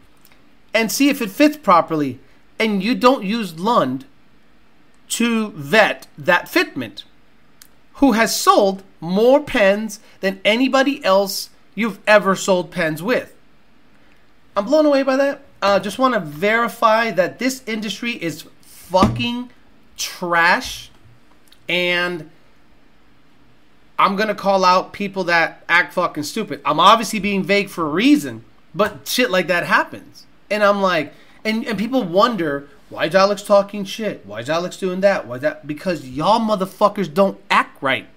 Speaker 1: and see if it fits properly. And you don't use Lund to vet that fitment, who has sold more pens than anybody else you've ever sold pens with. I'm blown away by that. I uh, just want to verify that this industry is fucking trash and I'm gonna call out people that act fucking stupid. I'm obviously being vague for a reason, but shit like that happens. And I'm like, and, and people wonder why is Alex talking shit? Why is Alex doing that? Why that? Because y'all motherfuckers don't act right.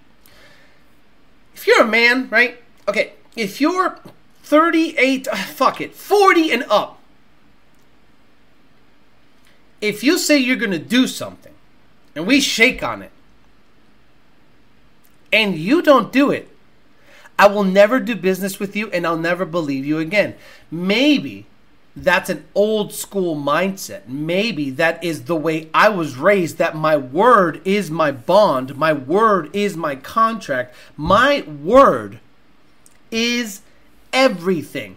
Speaker 1: If you're a man, right? Okay, if you're 38, uh, fuck it, 40 and up, if you say you're gonna do something and we shake on it, and you don't do it, I will never do business with you and I'll never believe you again. Maybe that's an old school mindset. Maybe that is the way I was raised that my word is my bond, my word is my contract, my word is everything.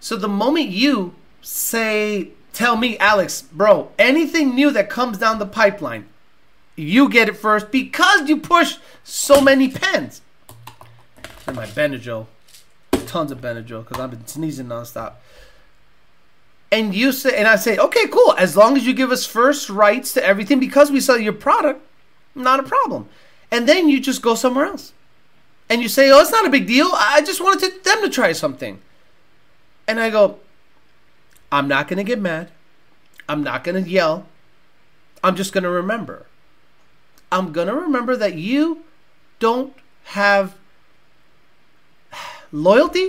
Speaker 1: So the moment you say, tell me, Alex, bro, anything new that comes down the pipeline, you get it first because you push so many pens. And my Benadryl, tons of Benadryl because I've been sneezing nonstop. And you say, and I say, okay, cool. As long as you give us first rights to everything because we sell your product, not a problem. And then you just go somewhere else. And you say, oh, it's not a big deal. I just wanted to, them to try something. And I go, I'm not going to get mad. I'm not going to yell. I'm just going to remember. I'm going to remember that you don't have loyalty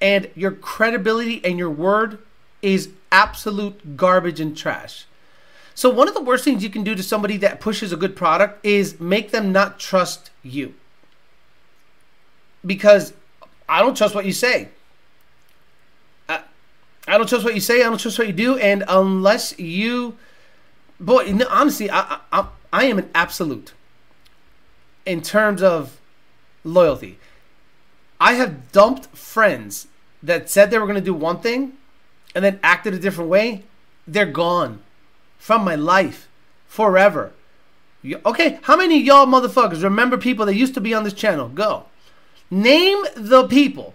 Speaker 1: and your credibility and your word is absolute garbage and trash. So, one of the worst things you can do to somebody that pushes a good product is make them not trust you. Because I don't trust what you say. I, I don't trust what you say. I don't trust what you do. And unless you, boy, honestly, I, I, I am an absolute in terms of loyalty. I have dumped friends that said they were going to do one thing and then acted a different way. They're gone from my life forever. Okay, how many y'all motherfuckers remember people that used to be on this channel? Go. Name the people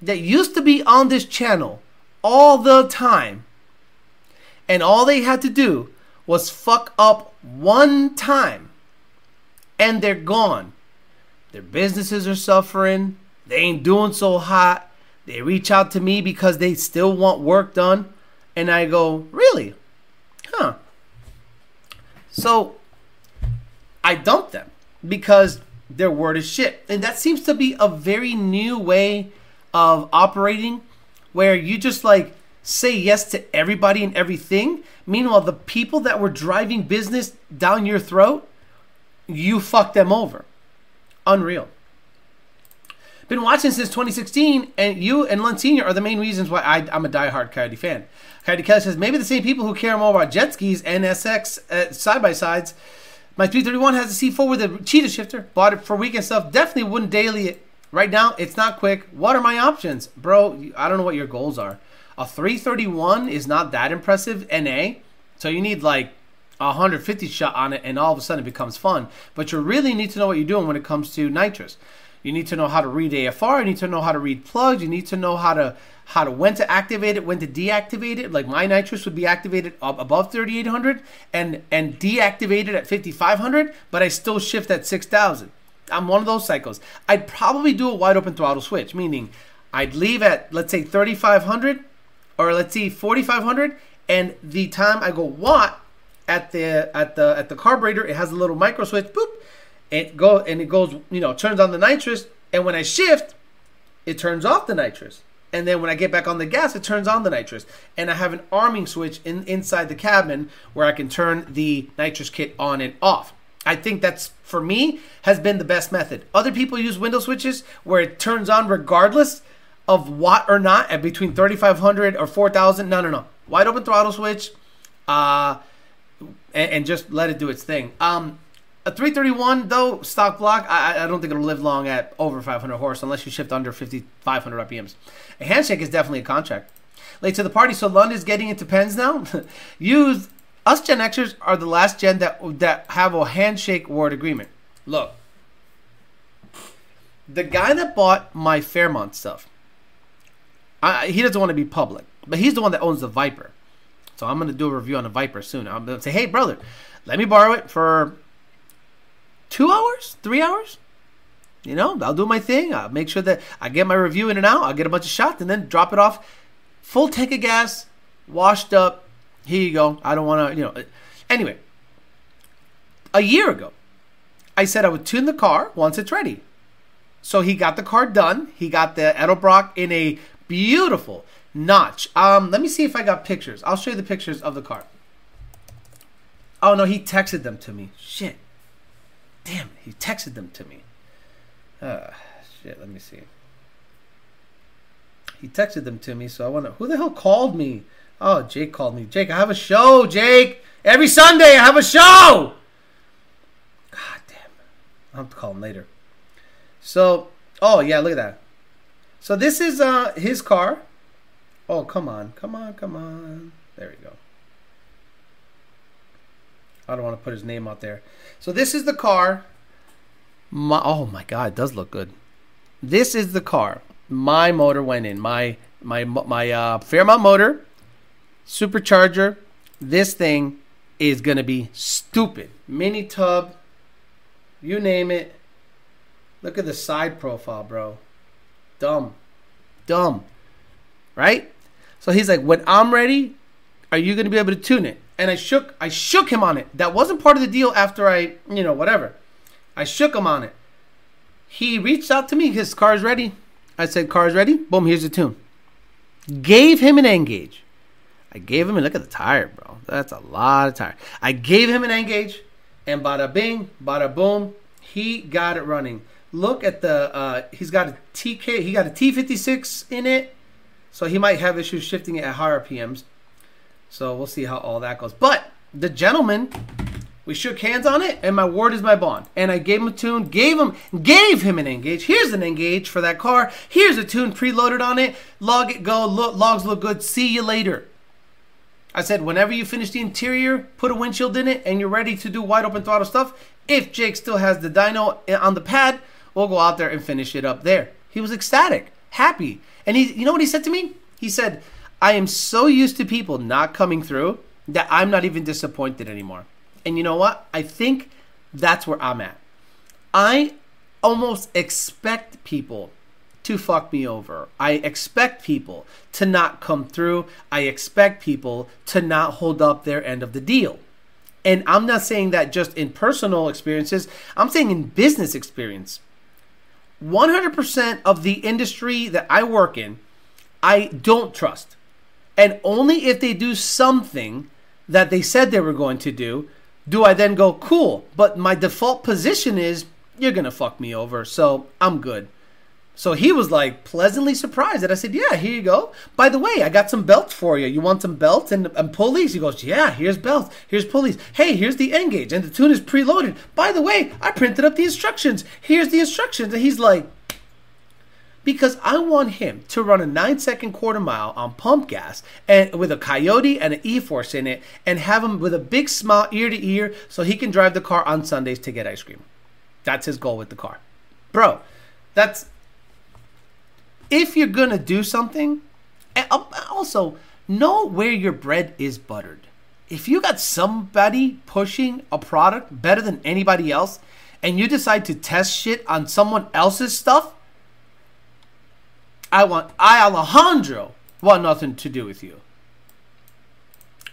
Speaker 1: that used to be on this channel all the time, and all they had to do was fuck up one time and they're gone. Their businesses are suffering. They ain't doing so hot. They reach out to me because they still want work done. And I go, Really? Huh. So I dump them because their word is shit. And that seems to be a very new way of operating where you just like say yes to everybody and everything. Meanwhile, the people that were driving business down your throat, you fuck them over. Unreal. Been watching since 2016, and you and Lund Senior are the main reasons why I, am a diehard Coyote fan. Coyote Kelly says maybe the same people who care more about jet skis and SX uh, side by sides. My 331 has a C4 with a cheetah shifter. Bought it for weekend stuff. Definitely wouldn't daily it. Right now, it's not quick. What are my options, bro? I don't know what your goals are. A 331 is not that impressive NA, so you need like 150 shot on it, and all of a sudden it becomes fun. But you really need to know what you're doing when it comes to nitrous. You need to know how to read AFR. You need to know how to read plugs. You need to know how to how to when to activate it, when to deactivate it. Like my nitrous would be activated above 3800 and and deactivated at 5500, but I still shift at 6000. I'm one of those cycles. I'd probably do a wide open throttle switch, meaning I'd leave at let's say 3500 or let's see 4500, and the time I go watt at the at the at the carburetor, it has a little micro switch. Boop, it go and it goes. You know, turns on the nitrous, and when I shift, it turns off the nitrous. And then when I get back on the gas, it turns on the nitrous. And I have an arming switch in, inside the cabin where I can turn the nitrous kit on and off. I think that's for me has been the best method. Other people use window switches where it turns on regardless of what or not at between 3500 or 4000. No, no, no. Wide open throttle switch. Uh, and, and just let it do its thing. Um, A 331 though stock block, I, I don't think it'll live long at over 500 horse unless you shift under 5,500 RPMs. A handshake is definitely a contract. Late to the party, so Lund is getting into pens now. Use us Gen Xers are the last gen that that have a handshake word agreement. Look, the guy that bought my Fairmont stuff, I, he doesn't want to be public, but he's the one that owns the Viper. So I'm going to do a review on the Viper soon. I'm going to say, hey, brother, let me borrow it for two hours, three hours. You know, I'll do my thing. I'll make sure that I get my review in and out. I'll get a bunch of shots and then drop it off. Full tank of gas, washed up. Here you go. I don't want to, you know. Uh, anyway, a year ago, I said I would tune the car once it's ready. So he got the car done. He got the Edelbrock in a beautiful notch. Um, let me see if I got pictures. I'll show you the pictures of the car. Oh no, he texted them to me. Shit. Damn, he texted them to me. Uh, shit, let me see. He texted them to me, so I wonder who the hell called me. Oh, Jake called me. Jake, I have a show, Jake. Every Sunday I have a show. God damn. I'll have to call him later. So, oh yeah, look at that. So this is uh his car. Oh, come on. Come on, come on. There we go. I don't want to put his name out there. So this is the car. My, oh my god, it does look good. This is the car. My motor went in. My my my uh, Fairmont motor, supercharger. This thing is gonna be stupid. Mini tub. You name it. Look at the side profile, bro. Dumb. Dumb. Right? So he's like, when I'm ready, are you gonna be able to tune it? and I shook I shook him on it. That wasn't part of the deal after I, you know, whatever. I shook him on it. He reached out to me, his car's ready. I said, Car's ready? Boom, here's the tune. Gave him an nGauge. I gave him and look at the tire, bro. That's a lot of tire. I gave him an nGauge, and bada bing, bada boom, he got it running. Look at the uh, he's got a TK, he got a T56 in it, so he might have issues shifting it at higher PMs. So we'll see how all that goes. But the gentleman, we shook hands on it, and my word is my bond. And I gave him a tune, gave him gave him an nGauge. Here's an nGauge for that car. Here's a tune preloaded on it. Log it, go. Look, logs look good. See you later. I said, whenever you finish the interior, put a windshield in it, and you're ready to do wide open throttle stuff. If Jake still has the dyno on the pad, we'll go out there and finish it up there. He was ecstatic, happy, and he, you know what he said to me? He said, I am so used to people not coming through that I'm not even disappointed anymore. And you know what? I think that's where I'm at. I almost expect people to fuck me over. I expect people to not come through. I expect people to not hold up their end of the deal. And I'm not saying that just in personal experiences, I'm saying in business experience. 100% of the industry that I work in, I don't trust. And only if they do something that they said they were going to do do I then go, cool. But my default position is, you're going to fuck me over. So I'm good. So he was like pleasantly surprised that I said, Yeah, here you go. By the way, I got some belts for you. You want some belts and, and pulleys? He goes, Yeah, here's belts. Here's pulleys. Hey, here's the nGauge. And the tune is preloaded. By the way, I printed up the instructions. Here's the instructions. And he's like, because I want him to run a nine second quarter mile on pump gas and with a coyote and an e-force in it and have him with a big smile ear to ear so he can drive the car on Sundays to get ice cream. That's his goal with the car. Bro, that's if you're gonna do something, uh, also know where your bread is buttered. If you got somebody pushing a product better than anybody else and you decide to test shit on someone else's stuff, I want I Alejandro want nothing to do with you.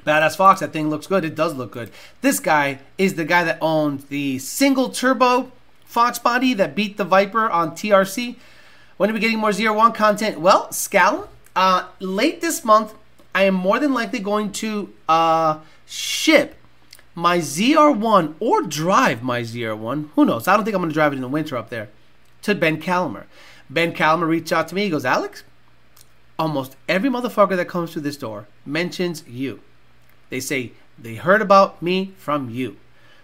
Speaker 1: Badass Fox, that thing looks good. It does look good. This guy is the guy that owned the single turbo Fox body that beat the Viper on TRC. When are we getting more Zero One content? Well, Scala, uh, late this month, I am more than likely going to uh, ship my ZR1 or drive my ZR1. Who knows? I don't think I'm going to drive it in the winter up there to Ben Calimer. Ben Calimer reached out to me. He goes, Alex, almost every motherfucker that comes through this door mentions you. They say they heard about me from you.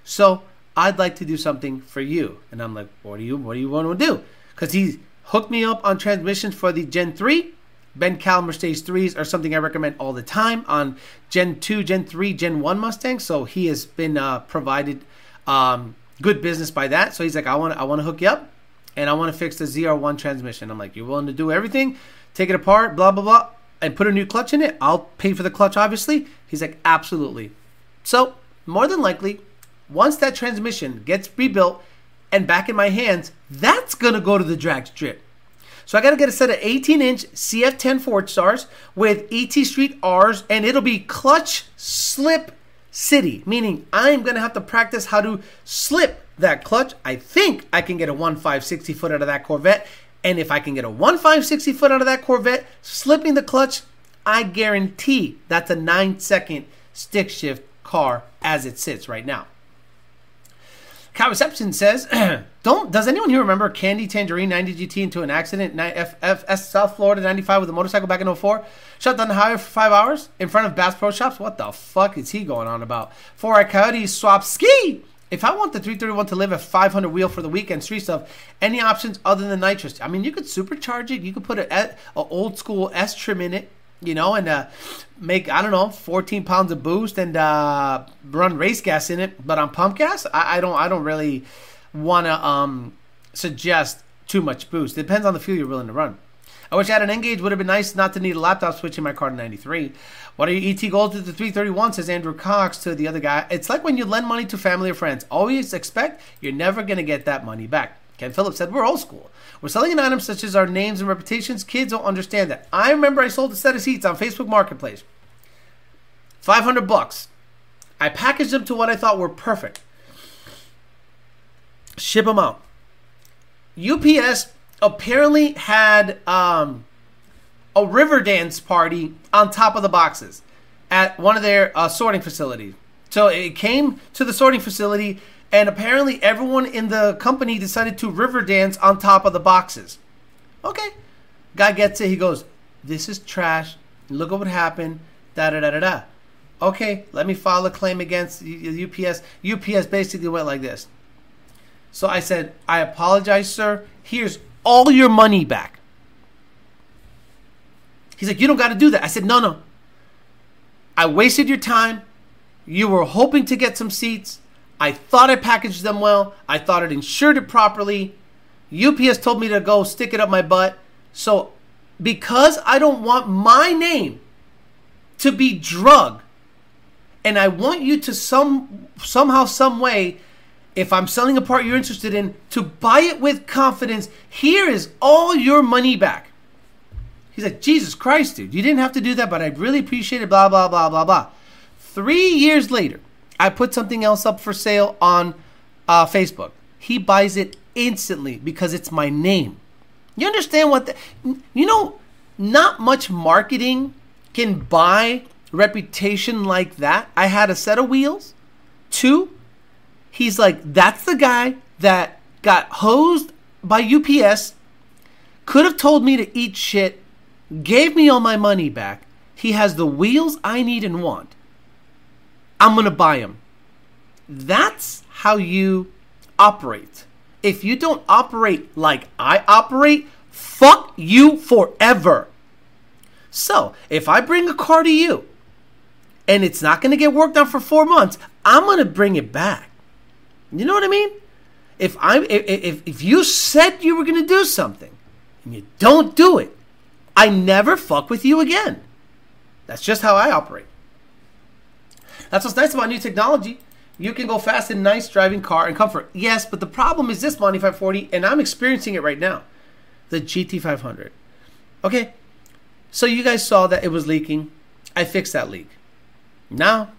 Speaker 1: So I'd like to do something for you. And I'm like, what do you what do you want to do? Because he hooked me up on transmissions for the Gen 3. Ben Caliber Stage 3s are something I recommend all the time on Gen 2, Gen 3, Gen 1 Mustangs. So he has been uh, provided um, good business by that. So he's like, I want I want to hook you up and I want to fix the ZR1 transmission. I'm like, you're willing to do everything, take it apart, blah blah blah, and put a new clutch in it. I'll pay for the clutch, obviously. He's like, absolutely. So more than likely, once that transmission gets rebuilt and back in my hands, that's gonna go to the drag strip. So I got to get a set of 18 inch CF10 Forgestars with ET Street R's, and it'll be clutch slip city, meaning I'm to have to practice how to slip that clutch. I think I can get a 1.560 foot out of that Corvette. And if I can get a 1.560 foot out of that Corvette, slipping the clutch, I guarantee that's a nine second stick shift car as it sits right now. Cal Reception says, "Don't does anyone here remember Candy Tangerine 90 GT into an accident in F, F, S South Florida 95 with a motorcycle back in 04? Shut down the highway for five hours in front of Bass Pro Shops. What the fuck is he going on about? For a Coyote swap ski. If I want the 331 to live a 500 wheel for the weekend street stuff, any options other than nitrous? I mean, you could supercharge it. You could put a, a old school S trim in it you know, and uh, make I don't know, 14 pounds of boost and uh, run race gas in it. But on pump gas, I, I don't I don't really want to um, suggest too much boost. It depends on the fuel you're willing to run. I wish I had an nGauge. Would have been nice not to need a laptop switch in my car to 93. What are your ET goals to the 331? Says Andrew Cox to the other guy. It's like when you lend money to family or friends. Always expect you're never going to get that money back. Ken Phillips said, We're old school. We're selling an item such as our names and reputations. Kids don't understand that. I remember I sold a set of seats on Facebook Marketplace. 500 bucks. I packaged them to what I thought were perfect. Ship them out. UPS apparently had um, a river dance party on top of the boxes at one of their uh, sorting facilities. So it came to the sorting facility and apparently everyone in the company decided to river dance on top of the boxes. Okay. Guy gets it. He goes, This is trash. Look at what happened. Da da da da. Okay, let me file a claim against UPS. UPS basically went like this. So I said, I apologize, sir. Here's all your money back. He's like, You don't got to do that. I said, No, no. I wasted your time. You were hoping to get some seats. I thought I packaged them well. I thought it insured it properly. UPS told me to go stick it up my butt. So, because I don't want my name to be drug, and I want you to some somehow, some way, if I'm selling a part you're interested in, to buy it with confidence. Here is all your money back. He's like, Jesus Christ, dude, you didn't have to do that, but I really appreciate it. Blah blah blah blah blah. Three years later, I put something else up for sale on uh, Facebook. He buys it instantly because it's my name. You understand what? The, you know, not much marketing can buy reputation like that. I had a set of wheels. Two, he's like, that's the guy that got hosed by UPS, could have told me to eat shit, gave me all my money back. He has the wheels I need and want. I'm going to buy them. That's how you operate. If you don't operate like I operate, fuck you forever. So, if I bring a car to you and it's not going to get worked on for four months, I'm going to bring it back. You know what I mean? If I if if you said you were going to do something and you don't do it, I never fuck with you again. That's just how I operate. That's what's nice about new technology. You can go fast and nice driving car and comfort. Yes, but the problem is this Monty 540, and I'm experiencing it right now. The GT500. Okay, so you guys saw that it was leaking. I fixed that leak. Now,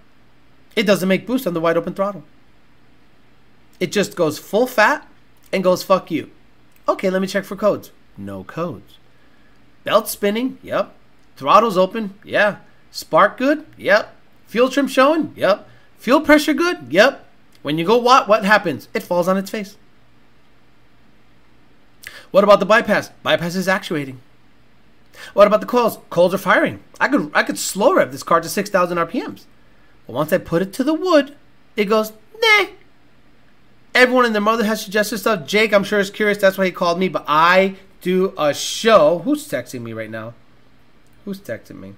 Speaker 1: it doesn't make boost on the wide open throttle. It just goes full fat and goes fuck you. Okay, let me check for codes. No codes. Belt spinning? Yep. Throttle's open? Yeah. Spark good? Yep. Fuel trim showing? Yep. Fuel pressure good? Yep. When you go what what happens? It falls on its face. What about the bypass? Bypass is actuating. What about the coils? Coils are firing. I could I could slow rev this car to 6,000 RPMs. But once I put it to the wood, it goes, nah. Everyone and their mother has suggested stuff. Jake, I'm sure, is curious. That's why he called me. But I do a show. Who's texting me right now? Who's texting me?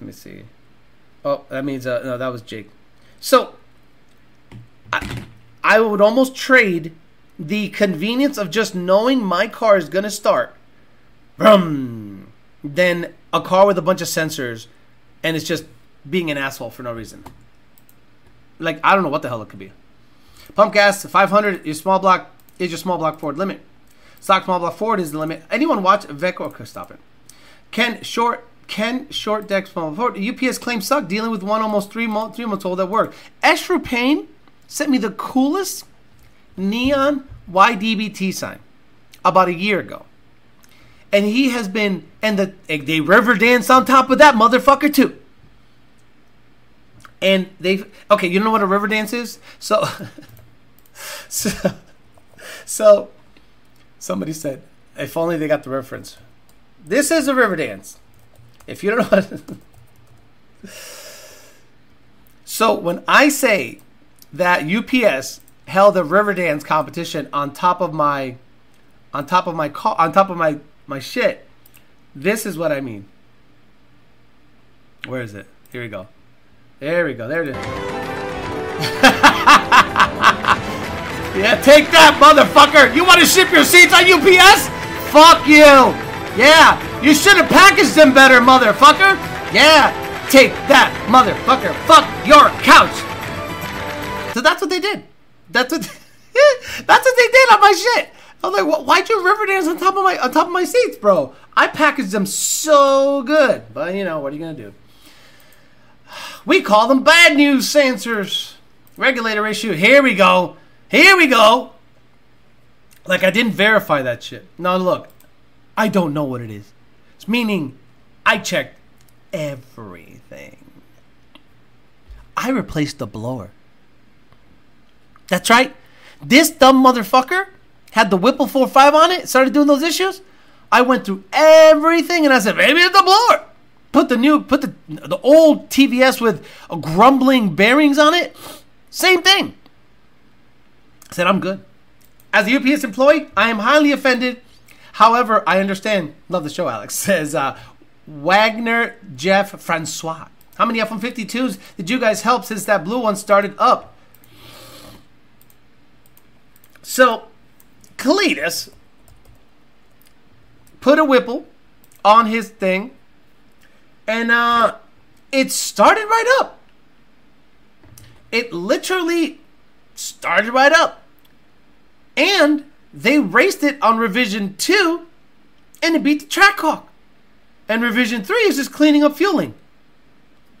Speaker 1: Let me see. Oh, that means uh, no, that was Jake. So, I, I would almost trade the convenience of just knowing my car is gonna start, than a car with a bunch of sensors, and it's just being an asshole for no reason. Like I don't know what the hell it could be. Pump gas 500. Your small block is your small block Ford limit. Stock small block Ford is the limit. Anyone watch Vec or stop it? Ken short Ken short deck small Ford. UPS claim suck dealing with one almost three three months old at work. Esher Payne sent me the coolest neon YDBT sign about a year ago. And he has been, and the they river dance on top of that motherfucker too. And they, okay, you know what a river dance is? So, so, so, somebody said, if only they got the reference. This is a river dance. If you don't know what. so when I say that UPS held a river dance competition on top of my on top of my car on top of my my shit this is what i mean. Where is it? Here we go. There we go. There it is. Yeah take that motherfucker! You want to ship your seats on ups fuck you yeah you should have packaged them better motherfucker yeah take that motherfucker fuck your couch so that's what they did that's what. that's what they did on my shit. I was like, why'd you river dance on top of my on top of my seats, bro? I packaged them so good, but you know what are you gonna do? We call them bad news sensors. Regulator issue. Here we go. Here we go. Like I didn't verify that shit. Now look, I don't know what it is. It's meaning I checked everything. I replaced the blower. That's right. This dumb motherfucker had the Whipple 4.5 on it, started doing those issues. I went through everything and I said, maybe it's the blower. Put the new, put the the old TVS with grumbling bearings on it. Same thing. I said, I'm good. As a UPS employee, I am highly offended. However, I understand. Love the show, Alex. Says uh, Wagner Jeff Francois. How many F 152s did you guys help since that blue one started up? So, Cletus put a Whipple on his thing, and uh, it started right up. It literally started right up. And they raced it on revision 2, and it beat the Trackhawk. And revision 3 is just cleaning up fueling.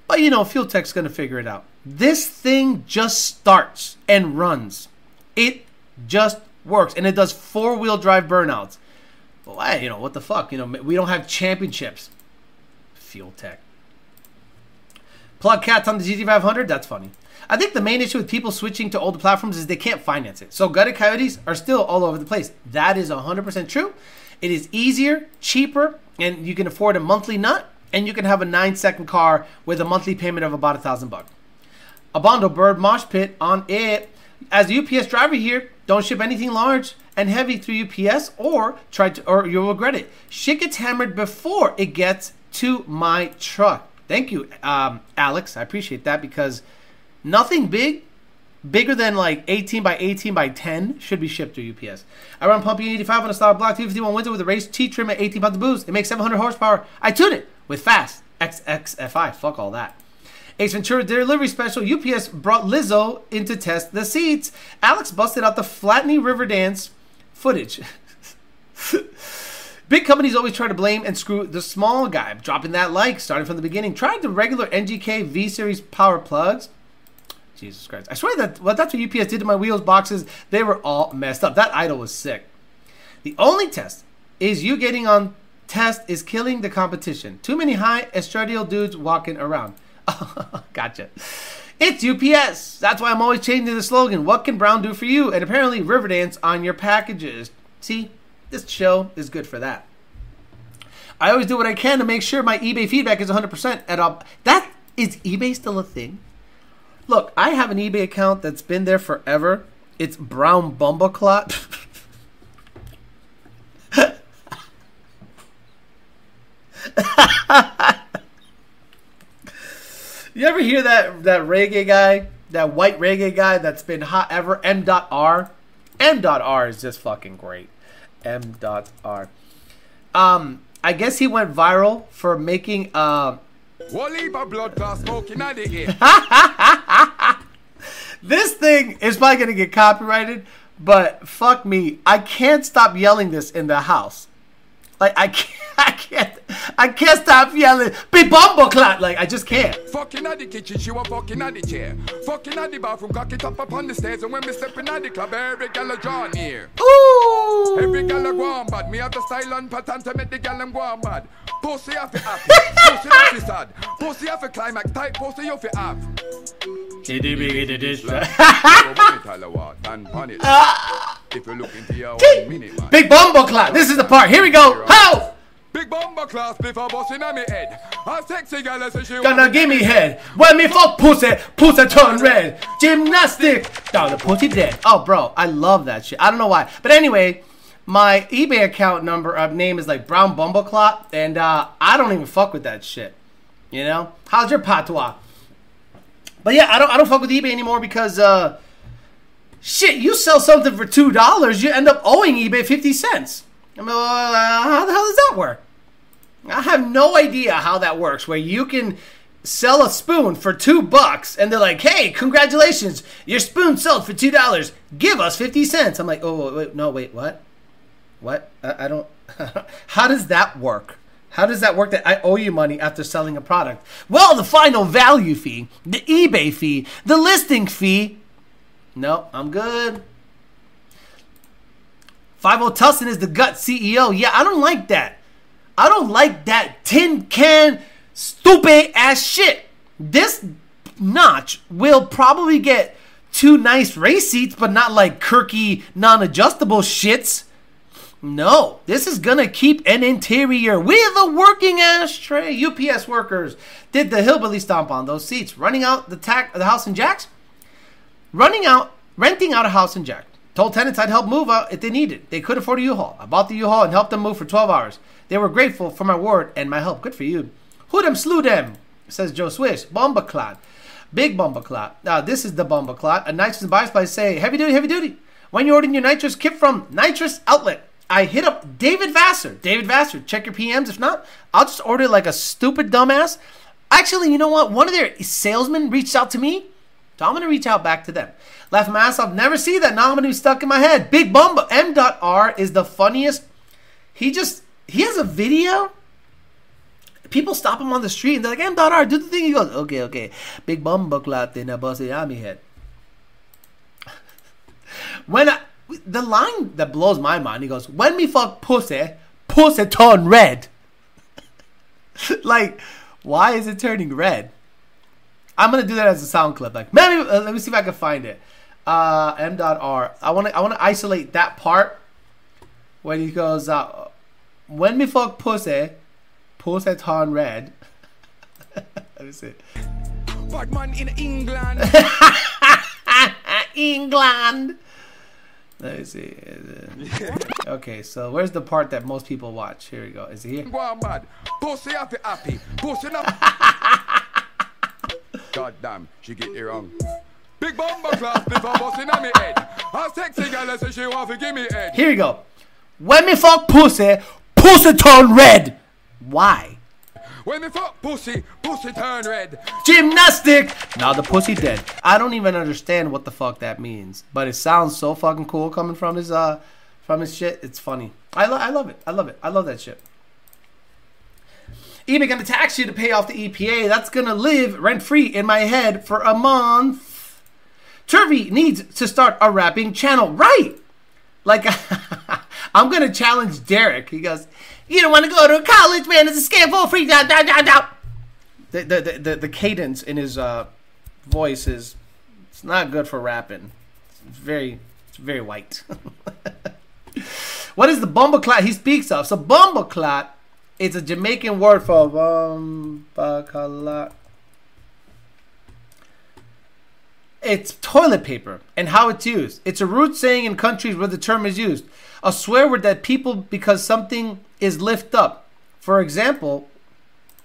Speaker 1: But you know, Fuel Tech's going to figure it out. This thing just starts and runs. It just works, and it does four wheel drive burnouts. But why? You know what the fuck? You know we don't have championships. Fuel Tech. Plug cats on the GT500. That's funny. I think the main issue with people switching to older platforms is they can't finance it. So gutted coyotes are still all over the place. That is 100% true. It is easier, cheaper, and you can afford a monthly nut, and you can have a nine second car with a monthly payment of about a thousand bucks. A Bondo Bird Mosh Pit on it. As a UPS driver here, don't ship anything large and heavy through UPS or try to or you'll regret it. Shit gets hammered before it gets to my truck. Thank you, um, Alex. I appreciate that because nothing big, bigger than like 18 by 18 by 10 should be shipped through UPS. I run Pump E85 on a style block 251 winter with a race T trim at 18 pounds of boost. It makes 700 horsepower. I tune it with fast XXFI. Fuck all that. Ace Ventura Delivery Special, UPS brought Lizzo in to test the seats. Alex busted out the Flatney River Dance footage. Big companies always try to blame and screw the small guy, dropping that like, starting from the beginning. Tried the regular NGK V Series power plugs. Jesus Christ. I swear that well, that's what UPS did to my wheels boxes. They were all messed up. That idle was sick. The only test is you getting on test is killing the competition. Too many high estradiol dudes walking around. gotcha. It's UPS. That's why I'm always changing the slogan. What can Brown do for you? And apparently Riverdance on your packages. See, this show is good for that. I always do what I can to make sure my eBay feedback is 100% at all. That is eBay still a thing? Look, I have an eBay account that's been there forever. It's Brown Bumbleclot. you ever hear that that reggae guy, that white reggae guy that's been hot ever? M.R. M.R is just fucking great. M.R. Um, I guess he went viral for making uh
Speaker 3: of blood clot smoking at the ear.
Speaker 1: This thing is probably gonna get copyrighted, but fuck me, I can't stop yelling this in the house. Like I can't, I can't, I can't stop yelling. Be bumbleclot. Like I just can't.
Speaker 3: Fucking at the kitchen, she was fucking at the chair. Fucking at the bathroom, cock it up upon the stairs. And when me stepping at the club, every gal a draw near.
Speaker 1: Ooh.
Speaker 3: Every gal a go on bad. Me have the style and pattern to make the gal them go on bad. Pussy have to happy, pussy have to sad. Pussy have to climax, tight pussy you have. You look into your one minute, man.
Speaker 1: Big bumbleclot. This is the part. Here we go. How?
Speaker 3: Big bomber class before busting on me head. A sexy girl says she
Speaker 1: Gonna give me head. When me fuck pussy, pussy turn red. Gymnastic. Down the pussy dead. Oh, bro, I love that shit. I don't know why. But anyway, my eBay account number uh, name is like Brown Bumbleclot, and uh, I don't even fuck with that shit. You know? How's your patois? But yeah, I don't I don't fuck with eBay anymore because uh shit, you sell something for two dollars, you end up owing eBay fifty cents. I mean, uh, how the hell does that work? I have no idea how that works. Where you can sell a spoon for two bucks, and they're like, "Hey, congratulations, your spoon sold for two dollars. Give us fifty cents." I'm like, "Oh, wait, no, wait, what? What? I, I don't. how does that work? How does that work? That I owe you money after selling a product? Well, the final value fee, the eBay fee, the listing fee. No, I'm good. Five oh O Tussin is the gut CEO. Yeah, I don't like that. I don't like that tin can stupid ass shit. This notch will probably get two nice race seats, but not like Kirkey non-adjustable shits. No, this is gonna keep an interior with a working ashtray. UPS workers did the hillbilly stomp on those seats, running out the tack the house in Jacks, running out, renting out a house in Jack. Told tenants I'd help move out if they needed. They could afford a U-Haul. I bought the U-Haul and helped them move for 12 hours. They were grateful for my word and my help. Good for you. Who them slew them? Says Joe Swish. Bombaclot. Big Bombaclot. Now, this is the Bombaclot. A nitrous bias by say, heavy duty, heavy duty. When you're ordering your nitrous kit from Nitrous Outlet, I hit up David Vassar. David Vassar, check your PMs. If not, I'll just order like a stupid dumbass. Actually, you know what? One of their salesmen reached out to me. So I'm to reach out back to them. Laugh my ass off. Never see that. Now I'm to be stuck in my head. Big Bumba. M.R. is the funniest. He just, he has a video. People stop him on the street and they're like, M.R. do the thing. He goes, okay, okay. Big Bumba clot in a bossy army head. when I, the line that blows my mind, he goes, when me fuck pussy, pussy turn red. like, why is it turning red? I'm gonna do that as a sound clip. Like, maybe uh, let me see if I can find it. Uh, M.R. I want to I want to isolate that part when he goes, uh, "When me fuck pussy, pussy turn red." let me see.
Speaker 3: Bad man in England.
Speaker 1: England. Let me see. Okay, so where's the part that most people watch? Here we go. Is it here?
Speaker 3: Go on bad. Pussy have happy. Pussy not. God damn, she get it wrong. Big bomber class before busting on me head. A sexy girl say she want to give me head.
Speaker 1: Here we go. When me fuck pussy, pussy turn red. Why?
Speaker 3: When fuck pussy, pussy turn red.
Speaker 1: Gymnastic. Now the pussy dead. I don't even understand what the fuck that means, but it sounds so fucking cool coming from his uh from his shit. It's funny. I lo- I love it. I love it. I love that shit. eBay gonna tax you to pay off the EPA. That's gonna live rent free in my head for a month. Turvey needs to start a rapping channel, right? Like, I'm gonna challenge Derek. He goes, "You don't want to go to college, man. It's a scam for free." Da, da, da, da. The, the, the, the, cadence in his uh, voice is it's not good for rapping. It's very it's very white. what is the bumbleclot he speaks of? So bumbleclot is a Jamaican word for bumbleclot. it's toilet paper and how it's used. It's a root saying in countries where the term is used. A swear word that people because something is lift up. For example,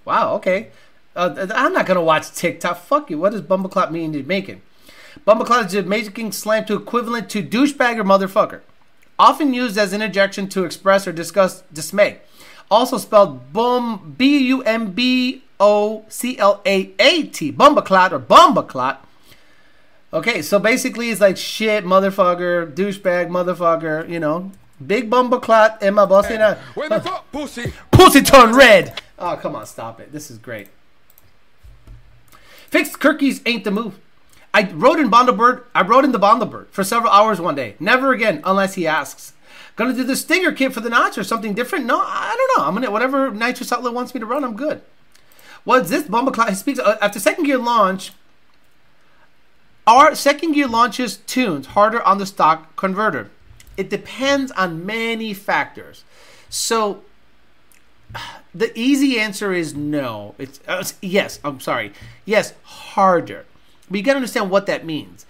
Speaker 1: wow, okay. Uh, I'm not gonna watch TikTok. Fuck you. What does bumbleclot mean to making? Bumbleclot is making slang to equivalent to douchebag or motherfucker. Often used as an interjection to express or discuss dismay. Also spelled bum B U M B O C L A A T. Bumbleclot or bumbleclot. Okay, so basically it's like shit, motherfucker, douchebag, motherfucker, you know. Big bumbleclot in my boss.
Speaker 3: When the fuck pussy?
Speaker 1: Pussy turn red. Oh, come on, stop it. This is great. Fixed cookies ain't the move. I rode in Bondabird. I rode in the Bondabird for several hours one day. Never again, unless he asks. Gonna do the Stinger kit for the notch or something different? No, I don't know. I'm gonna whatever nitrous outlet wants me to run. I'm good. What's this Bumbleclot? He speaks uh, after second gear launch. Our second gear launches tunes harder on the stock converter. It depends on many factors. So the easy answer is no. It's uh, yes. I'm sorry. Yes, harder. But you got to understand what that means.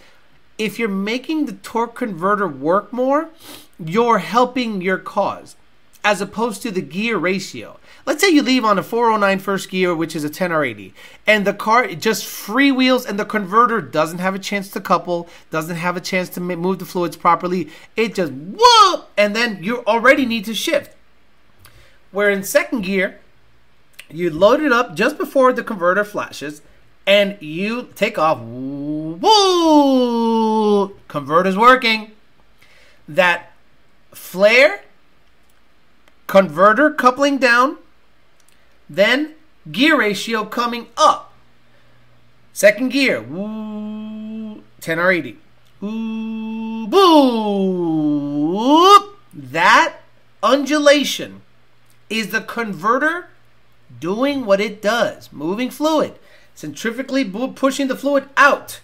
Speaker 1: If you're making the torque converter work more, you're helping your cause, as opposed to the gear ratio. Let's say you leave on a 409 first gear, which is a 10R80, and the car just freewheels and the converter doesn't have a chance to couple, doesn't have a chance to move the fluids properly. It just whoop, and then you already need to shift. Where in second gear, you load it up just before the converter flashes and you take off. Woo! Converter's working. That flare, converter coupling down, then gear ratio coming up. Second gear, woo, 10R80. Woo, boo. That undulation is the converter doing what it does, moving fluid centrifugally pushing the fluid out,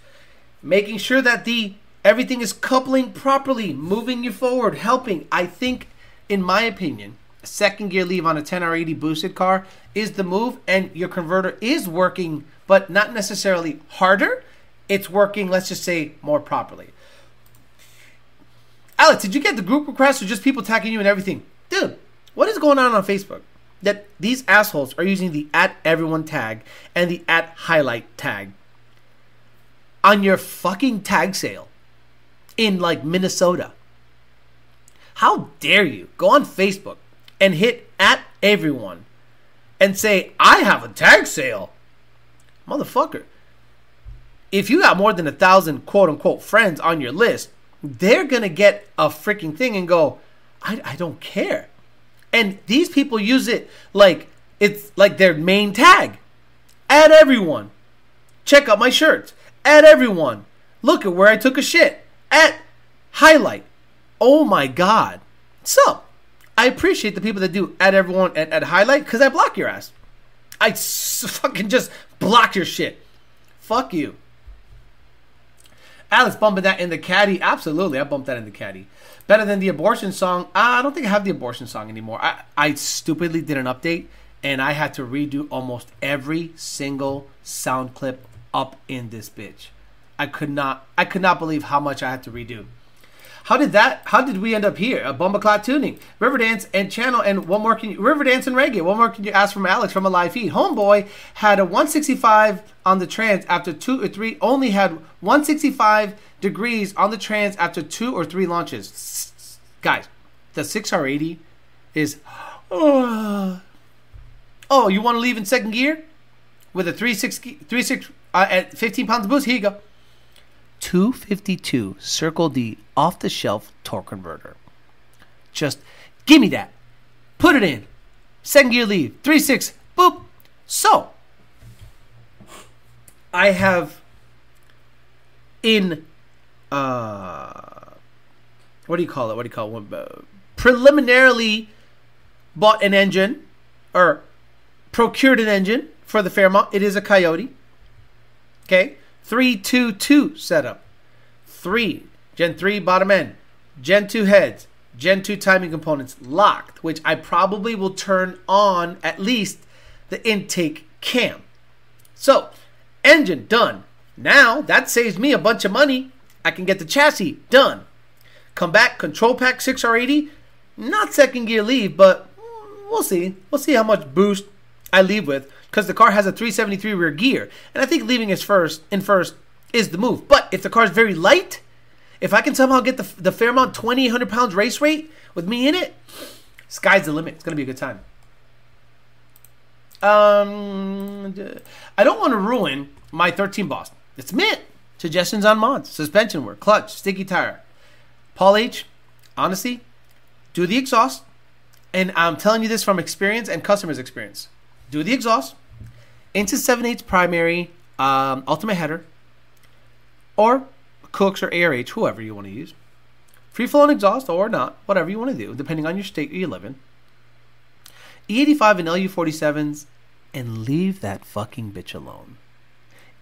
Speaker 1: making sure that the everything is coupling properly, moving you forward, helping. I think, in my opinion, second gear leave on a 10R80 boosted car is the move, and your converter is working, but not necessarily harder. It's working, let's just say, more properly. Alex, did you get the group request or just people tagging you and everything? Dude, what is going on on Facebook? that these assholes are using the at everyone tag and the at highlight tag on your fucking tag sale in like Minnesota. How dare you go on Facebook and hit at everyone and say, I have a tag sale? Motherfucker. If you got more than a thousand quote unquote friends on your list, they're gonna get a freaking thing and go, I, I don't care. And these people use it like it's like their main tag. Add everyone. Check out my shirts. Add everyone. Look at where I took a shit. At highlight. Oh my god. So, I appreciate the people that do add everyone at, at highlight because I block your ass. I s- fucking just block your shit. Fuck you. Alex bumping that in the caddy. Absolutely, I bumped that in the caddy. Better than the abortion song. Uh, I don't think I have the abortion song anymore. I, I stupidly did an update and I had to redo almost every single sound clip up in this bitch. I could not I could not believe how much I had to redo. How did that? How did we end up here? A Bumbleclot tuning, Riverdance and channel, and one more can you Riverdance and reggae. One more can you ask from Alex from a live feed? Homeboy had a 165 on the trans after two or three. Only had 165 degrees on the trans after two or three launches. Guys, the 6R80 is. Oh, oh you want to leave in second gear with a 36 36 uh, at 15 pounds boost? Here you go. 252 Circle D off the shelf torque converter. Just give me that. Put it in. Second gear leave. 3 6. Boop. So, I have in uh what do you call it? What do you call it? Uh, preliminarily bought an engine or procured an engine for the Fairmont. It is a Coyote. Okay. 322 setup. 3 Gen 3 bottom end. Gen 2 heads. Gen 2 timing components locked, which I probably will turn on at least the intake cam. So, engine done. Now that saves me a bunch of money. I can get the chassis done. Come back, control pack 6R80. Not second gear leave, but we'll see. We'll see how much boost I leave with because the car has a 373 rear gear, and I think leaving it first in first is the move. But if the car is very light, if I can somehow get the the Fairmont 2800 pounds race weight with me in it, sky's the limit. It's gonna be a good time. Um, I don't want to ruin my 13 boss. It's mint. Suggestions on mods, suspension work, clutch, sticky tire. Paul H. Honestly, do the exhaust, and I'm telling you this from experience and customers' experience. Do the exhaust into 7 8 primary um, ultimate header, or Kooks or ARH, whoever you want to use. Free flowing exhaust or not, whatever you want to do, depending on your state you live in. E85 and LU47s, and leave that fucking bitch alone.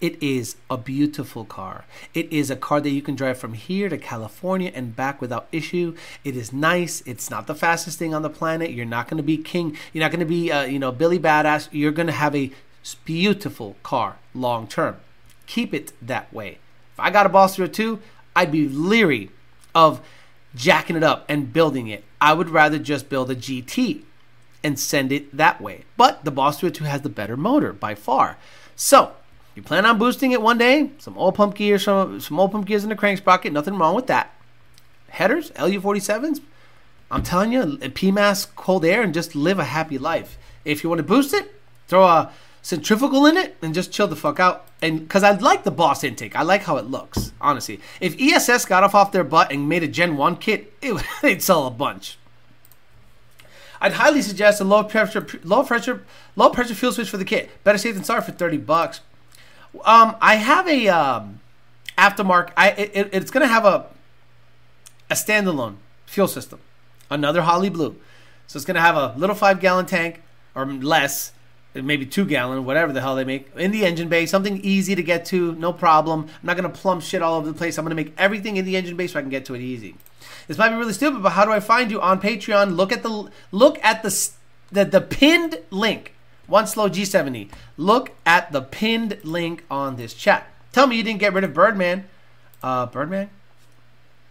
Speaker 1: It is a beautiful car. It is a car that you can drive from here to California and back without issue. It is nice. It's not the fastest thing on the planet. You're not going to be king. You're not going to be, uh, you know, Billy Badass. You're going to have a beautiful car long term. Keep it that way. If I got a Boss 02, I'd be leery of jacking it up and building it. I would rather just build a GT and send it that way. But the Boss 02 has the better motor by far. So, you plan on boosting it one day, some old pump gears, some, some oil pump gears in the crank sprocket, nothing wrong with that. Headers, LU47s, I'm telling you, PMAS cold air and just live a happy life. If you want to boost it, throw a centrifugal in it and just chill the fuck out. And because I like the Boss intake, I like how it looks. Honestly, if ESS got off off their butt and made a Gen One kit, it, would they'd sell a bunch. I'd highly suggest a low pressure, low pressure, low pressure fuel switch for the kit. Better safe than sorry for thirty bucks. Um, I have a um, aftermarket. I it, it's gonna have a a standalone fuel system, another Holley Blue. So it's gonna have a little five gallon tank or less, maybe two gallon, whatever the hell they make in the engine bay. Something easy to get to, no problem. I'm not gonna plump shit all over the place. I'm gonna make everything in the engine bay so I can get to it easy. This might be really stupid, but how do I find you on Patreon? Look at the look at the the, the pinned link. One slow G70. Look at the pinned link on this chat. Tell me you didn't get rid of Birdman. Uh, Birdman?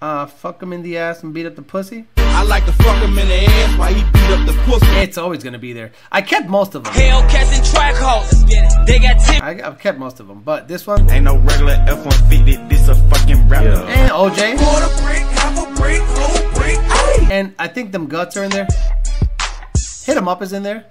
Speaker 1: Uh, fuck him in the ass and beat up the pussy?
Speaker 4: I like to fuck him in the ass while he beat up the pussy.
Speaker 1: It's always gonna be there. I kept most of them.
Speaker 4: Hellcats and track hoes. They got tip.
Speaker 1: I, I've kept most of them, but this one
Speaker 5: Ain't no regular F-150, this a fucking rapper.
Speaker 1: and OJ
Speaker 4: Quarter brick, half a brick, whole brick.
Speaker 1: And I think them guts are in there. Hit Hit 'em up is in there.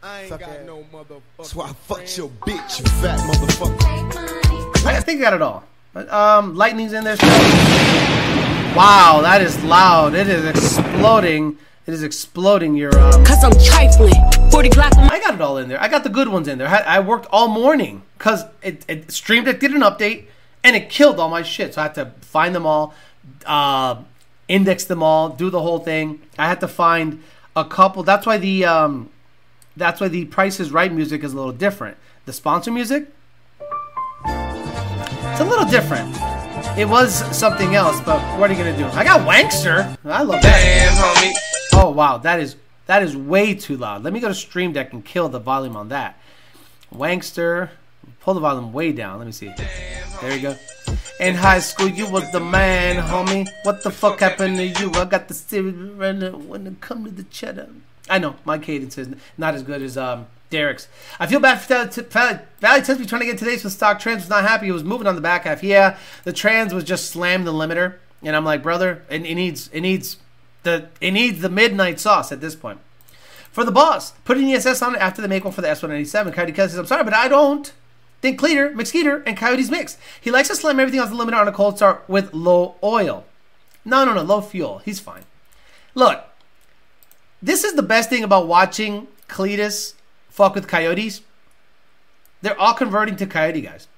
Speaker 3: I ain't got no motherfucker.
Speaker 6: That's why I fucked your bitch, you fat motherfucker.
Speaker 1: I think I got it all. But, um, lightning's in there. Still. Wow, that is loud. It is exploding. It is exploding your. Um,
Speaker 7: Cause I'm trifling. 40 Glock
Speaker 1: I got it all in there. I got the good ones in there. I, worked all morning because it, it Stream Deck did an update and it killed all my shit. So I had to find them all, uh, index them all, do the whole thing. I had to find a couple. That's why the um, that's why the Price is Right music is a little different. The sponsor music, it's a little different. It was something else, but what are you gonna do? I got Wankster. I love that.
Speaker 4: Damn, homie.
Speaker 1: Oh wow, that is that is way too loud. Let me go to Stream Deck and kill the volume on that. Wankster, pull the volume way down. Let me see. There you go. In high school, you was the man, homie. What the fuck happened to you? I got the series running when it come to the cheddar. I know my cadence is not as good as um, Derek's. I feel bad for Valley, Valley, Valley Test. trying to get today's with stock. Trans was not happy. He was moving on the back half. Yeah, the trans was just slammed the limiter, and I'm like, brother, it, it needs it needs the it needs the midnight sauce at this point. For the boss, putting ESS on it after they make one for the S197. Coyote Kelly says, I'm sorry, but I don't think Cleater, McSkeeter, and Coyote's mixed. He likes to slam everything off the limiter on a cold start with low oil. No, no, no, low fuel. He's fine. Look, this is the best thing about watching Cleetus fuck with Coyotes. They're all converting to Coyote guys.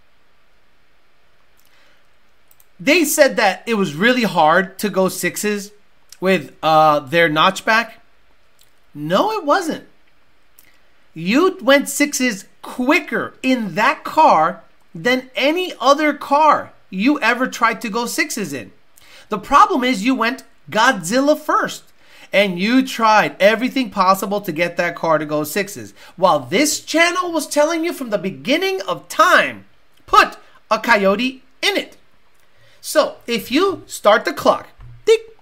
Speaker 1: They said that it was really hard to go sixes with uh, their notchback. No, it wasn't. You went sixes quicker in that car than any other car you ever tried to go sixes in. The problem is you went Godzilla first and you tried everything possible to get that car to go sixes. While this channel was telling you from the beginning of time, put a coyote in it. So if you start the clock, tick,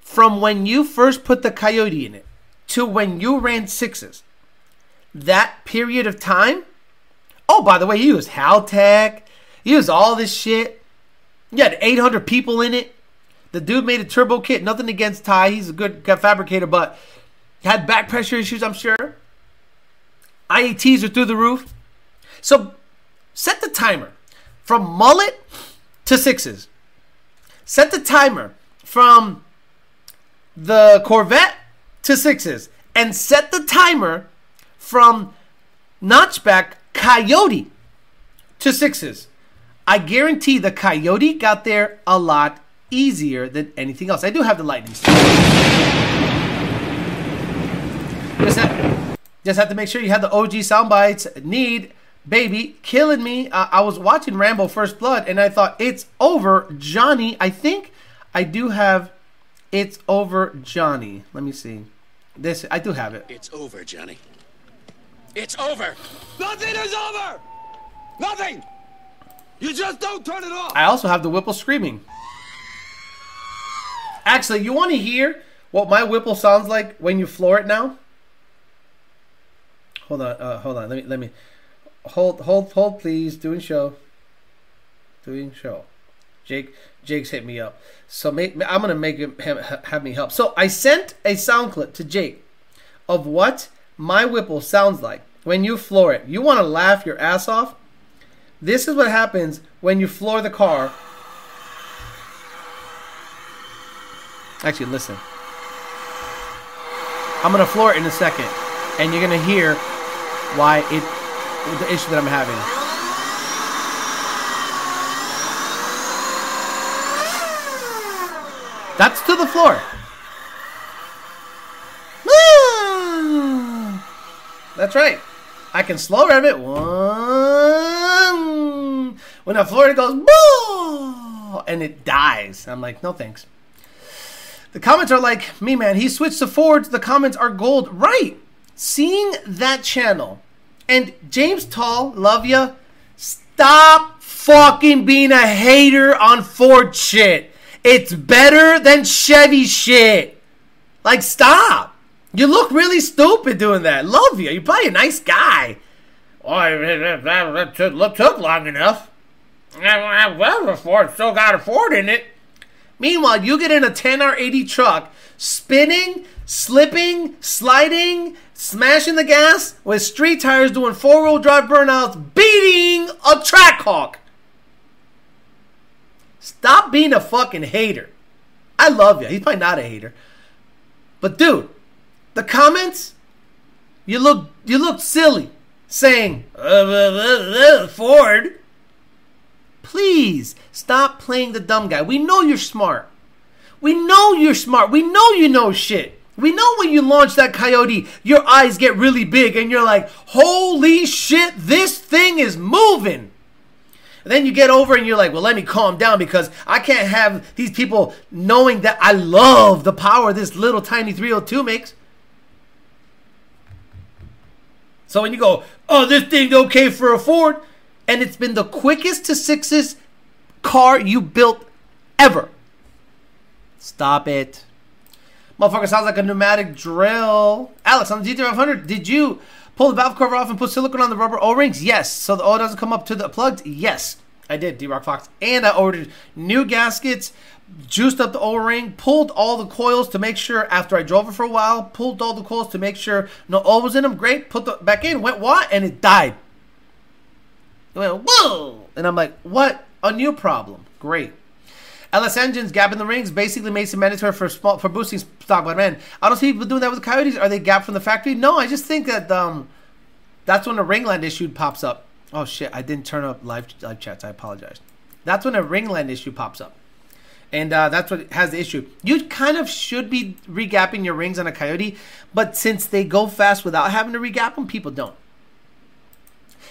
Speaker 1: from when you first put the coyote in it to when you ran sixes, that period of time. Oh, by the way, you used Haltech, you used all this shit. You had 800 people in it. The dude made a turbo kit. Nothing against Ty. He's a good fabricator, but had back pressure issues, I'm sure. IATs are through the roof. So set the timer from mullet to sixes. Set the timer from the Corvette to sixes. And set the timer from notchback Coyote to sixes. I guarantee the Coyote got there a lot easier than anything else. I do have the lightning. Stick. Just have, just have to make sure you have the OG sound bites. Need baby killing me. Uh, I was watching Rambo First Blood and I thought it's over, Johnny. I think I do have it's over, Johnny. Let me see. This I do have it.
Speaker 8: It's over, Johnny. It's over. Nothing is over. Nothing. You just don't turn it off.
Speaker 1: I also have the Whipple screaming. Actually, you want to hear what my Whipple sounds like when you floor it now? Hold on, uh, hold on. Let me, let me, hold, hold, hold, please. Doing show. Doing show. Jake, Jake's hit me up. So make, I'm gonna make him have, have me help. So I sent a sound clip to Jake of what my Whipple sounds like when you floor it. You want to laugh your ass off? This is what happens when you floor the car. Actually, listen. I'm gonna floor it in a second, and you're gonna hear why it the issue that I'm having. That's to the floor. Ah! That's right. I can slow rev it. One. When the floor goes, and it dies. I'm like, no thanks. The comments are like, me man, he switched to Fords. The comments are gold. Right. Seeing that channel and James Tall, love ya. Stop fucking being a hater on Ford shit. It's better than Chevy shit. Like, stop. You look really stupid doing that. Love you. You're probably a nice guy. Oh, that took, long enough. Well, Ford still got a Ford in it. Meanwhile, you get in a 10R80 truck, spinning, slipping, sliding, smashing the gas with street tires doing four wheel drive burnouts, beating a track hawk. Stop being a fucking hater. I love you. He's probably not a hater. But dude, the comments, you look you look silly saying uh, uh, uh, Ford. Please stop playing the dumb guy. We know you're smart. We know you're smart. We know you know shit. We know when you launch that coyote, your eyes get really big and you're like, holy shit, this thing is moving. And then you get over and you're like, well, let me calm down because I can't have these people knowing that I love the power this little tiny 302 makes. So when you go, oh, this thing's okay for a Ford, and it's been the quickest to sixes car you built ever. Stop it. Motherfucker sounds like a pneumatic drill. Alex, on the GT500, did you pull the valve cover off and put silicone on the rubber O-rings? Yes. So the oil doesn't come up to the plugs? Yes. I did, D-Rock Fox. And I ordered new gaskets, juiced up the O-ring, pulled all the coils to make sure after I drove it for a while, pulled all the coils to make sure no oil was in them. Great. Put the back in, went what? And it died. It went, whoa! And I'm like, what? A new problem. Great. LS engines, gap in the rings, basically made it mandatory for small, for boosting stock. But man, I don't see people doing that with Coyotes. Are they gap from the factory? No, I just think that um, that's when the ringland issue pops up. Oh shit, I didn't turn up live live chats. I apologize. That's when a ringland issue pops up. And uh, that's what has the issue. You kind of should be regapping your rings on a Coyote, but since they go fast without having to regap them, people don't.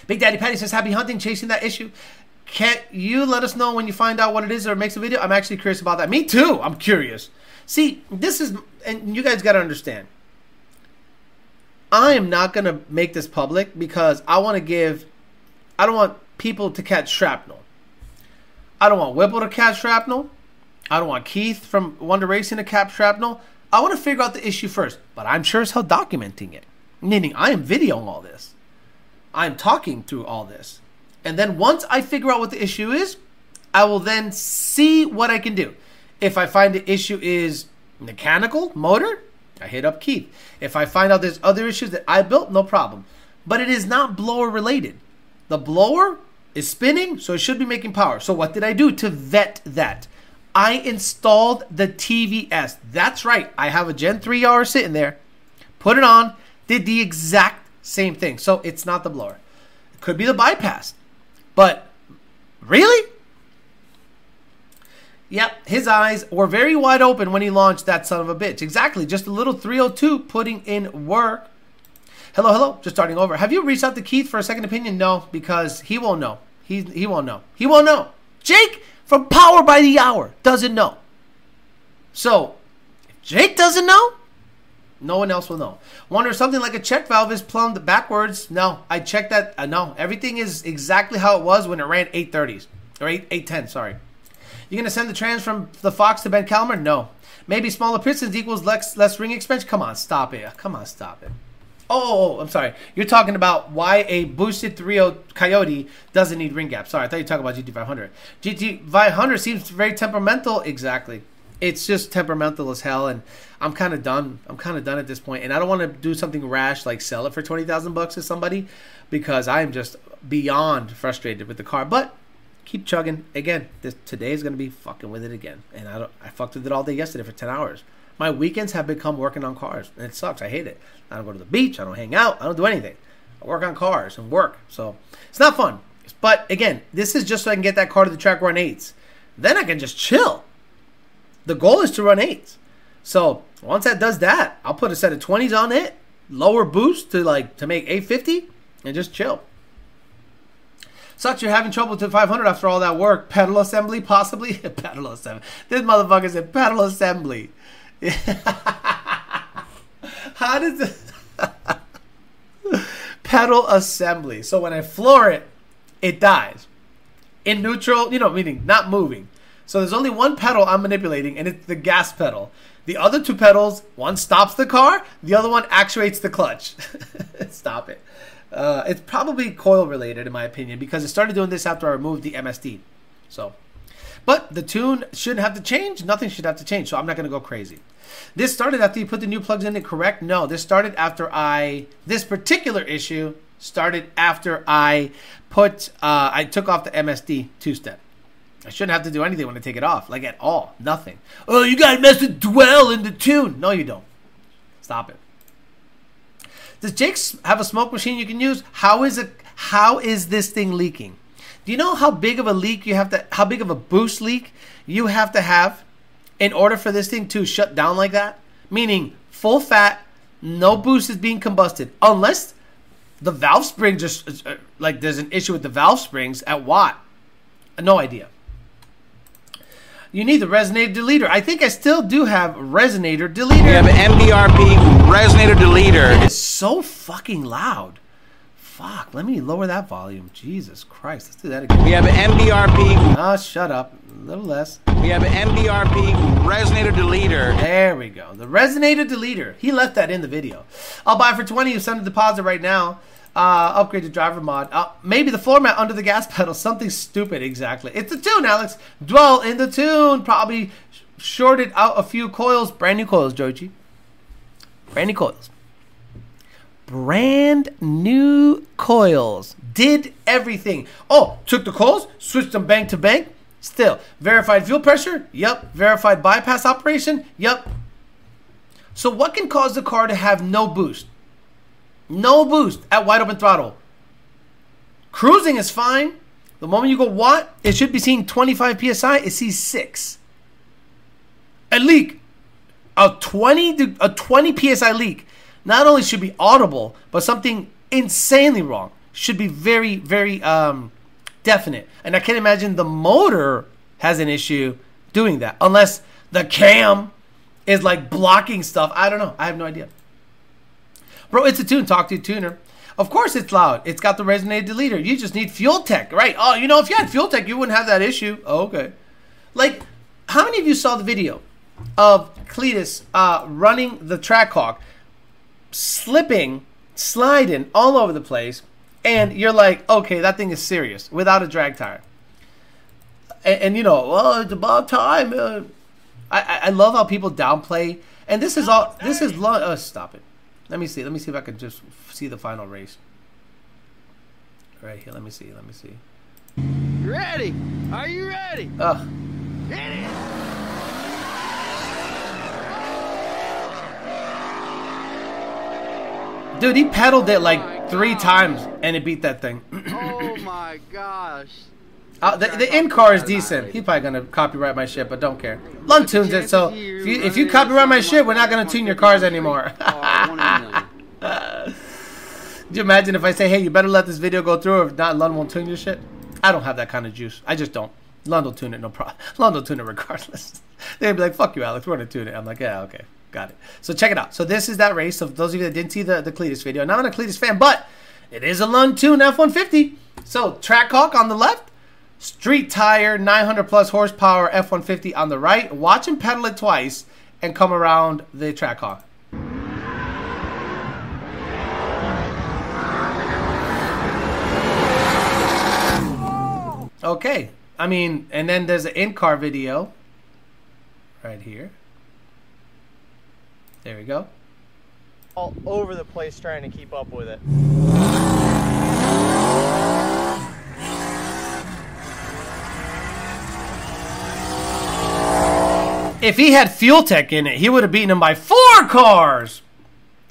Speaker 1: Big Daddy Patty says, Happy hunting, chasing that issue. Can't you let us know when you find out what it is or makes a video? I'm actually curious about that. Me too. I'm curious. See, this is, and you guys got to understand. I am not going to make this public because I want to give, I don't want people to catch shrapnel. I don't want Whipple to catch shrapnel. I don't want Keith from Wonder Racing to catch shrapnel. I want to figure out the issue first, but I'm sure as hell documenting it. Meaning, I am videoing all this. I'm talking through all this. And then once I figure out what the issue is, I will then see what I can do. If I find the issue is mechanical, motor, I hit up Keith. If I find out there's other issues that I built, no problem. But it is not blower related. The blower is spinning, so it should be making power. So what did I do to vet that? I installed the TVS. That's right. I have a Gen 3R sitting there. Put it on, did the exact same thing. So it's not the blower. It could be the bypass. But really? Yep, his eyes were very wide open when he launched that son of a bitch. Exactly, just a little 302 putting in work. Hello, hello, just starting over. Have you reached out to Keith for a second opinion? No, because he won't know. He, he won't know. He won't know. Jake from Power by the Hour doesn't know. So, if Jake doesn't know, no one else will know. Wonder if something like a check valve is plumbed backwards. No, I checked that. Uh, no, everything is exactly how it was when it ran 830s. Or 8, 810, sorry. You're going to send the trans from the Fox to Ben Calmer? No. Maybe smaller pistons equals less, less ring expansion? Come on, stop it. Come on, stop it. Oh, oh, oh, I'm sorry. You're talking about why a boosted 3.0 Coyote doesn't need ring gap. Sorry, I thought you were talking about GT500. GT500 seems very temperamental. Exactly. It's just temperamental as hell, and I'm kind of done. I'm kind of done at this point, and I don't want to do something rash like sell it for twenty thousand bucks to somebody because I am just beyond frustrated with the car. But keep chugging. Again, this, today is going to be fucking with it again, and I don't. I fucked with it all day yesterday for ten hours. My weekends have become working on cars, and it sucks. I hate it. I don't go to the beach. I don't hang out. I don't do anything. I work on cars and work. So it's not fun. But again, this is just so I can get that car to the track run eights. Then I can just chill. The goal is to run eights. So once that does that, I'll put a set of 20s on it, lower boost to like to make 850, and just chill. Sucks you're having trouble to 500 after all that work. Pedal assembly, possibly? pedal assembly. This motherfucker said pedal assembly. How does it pedal assembly? So when I floor it, it dies. In neutral, you know, meaning not moving. So there's only one pedal I'm manipulating, and it's the gas pedal. The other two pedals, one stops the car, the other one actuates the clutch. Stop it. Uh, it's probably coil related, in my opinion, because it started doing this after I removed the MSD. So, but the tune shouldn't have to change. Nothing should have to change. So I'm not going to go crazy. This started after you put the new plugs in it, correct? No, this started after I. This particular issue started after I put. Uh, I took off the MSD two step. I shouldn't have to do anything when I take it off, like at all. Nothing. Oh, you got to mess with dwell in the tune. No, you don't. Stop it. Does Jake have a smoke machine you can use? How is it? How is this thing leaking? Do you know how big of a leak you have to? How big of a boost leak you have to have in order for this thing to shut down like that? Meaning full fat, no boost is being combusted, unless the valve spring just uh, like there's an issue with the valve springs at what? No idea. You need the resonator deleter. I think I still do have resonator deleter.
Speaker 2: We have an MDRP resonator deleter.
Speaker 1: It's so fucking loud. Fuck, let me lower that volume. Jesus Christ, let's do that again.
Speaker 2: We have an MDRP.
Speaker 1: Ah, shut up. A little less.
Speaker 2: We have an MDRP resonator deleter.
Speaker 1: There we go. The resonator deleter. He left that in the video. I'll buy for 20 you send a deposit right now. Uh, upgrade to driver mod. Uh, maybe the floor mat under the gas pedal. Something stupid, exactly. It's the tune, Alex. Dwell in the tune. Probably shorted out a few coils. Brand new coils, Joji. Brand new coils. Brand new coils. Did everything. Oh, took the coils, switched them bank to bank. Still. Verified fuel pressure? Yep. Verified bypass operation? Yep. So, what can cause the car to have no boost? No boost at wide open throttle. Cruising is fine. The moment you go watt, it should be seeing 25 psi. It sees six. A leak, a 20 a 20 psi leak, not only should be audible, but something insanely wrong. Should be very very um, definite. And I can't imagine the motor has an issue doing that, unless the cam is like blocking stuff. I don't know. I have no idea. Bro, it's a tune. Talk to a tuner. Of course it's loud. It's got the resonated deleter. You just need fuel tech, right? Oh, you know, if you had fuel tech, you wouldn't have that issue. Oh, okay. Like, how many of you saw the video of Cleetus uh, running the Trackhawk, slipping, sliding all over the place, and you're like, okay, that thing is serious without a drag tire. And, and you know, well, it's about time. Uh, I, I I love how people downplay, and this is all. This is lo- uh, stop it. Let me see. Let me see if I can just see the final race. Right here. Let me see. Let me see.
Speaker 8: Ready? Are you ready?
Speaker 1: Ugh. Dude, he pedaled it like oh three times and it beat that thing.
Speaker 8: Oh my gosh.
Speaker 1: Uh, the, the in car is decent. He's probably gonna copyright my shit, but don't care. Lund tunes it, so if you, if you copyright my shit, we're not gonna tune your cars anymore. Could you imagine if I say, hey, you better let this video go through, or if not, Lund won't tune your shit? I don't have that kind of juice. I just don't. Lund will tune it, no problem. Lund will tune it regardless. They'd be like, fuck you, Alex, we're gonna tune it. I'm like, yeah, okay, got it. So check it out. So this is that race. So those of you that didn't see the, the Cleetus video, now I'm not a Cleetus fan, but it is a Lund tune F-150. So Trackhawk on the left, street tire, 900 plus horsepower F-150 on the right. Watch him pedal it twice and come around the Trackhawk. Okay. I mean, and then there's an in-car video right here. There we go.
Speaker 9: all over the place trying to keep up with it.
Speaker 1: If he had fuel tech in it, he would have beaten him by four cars.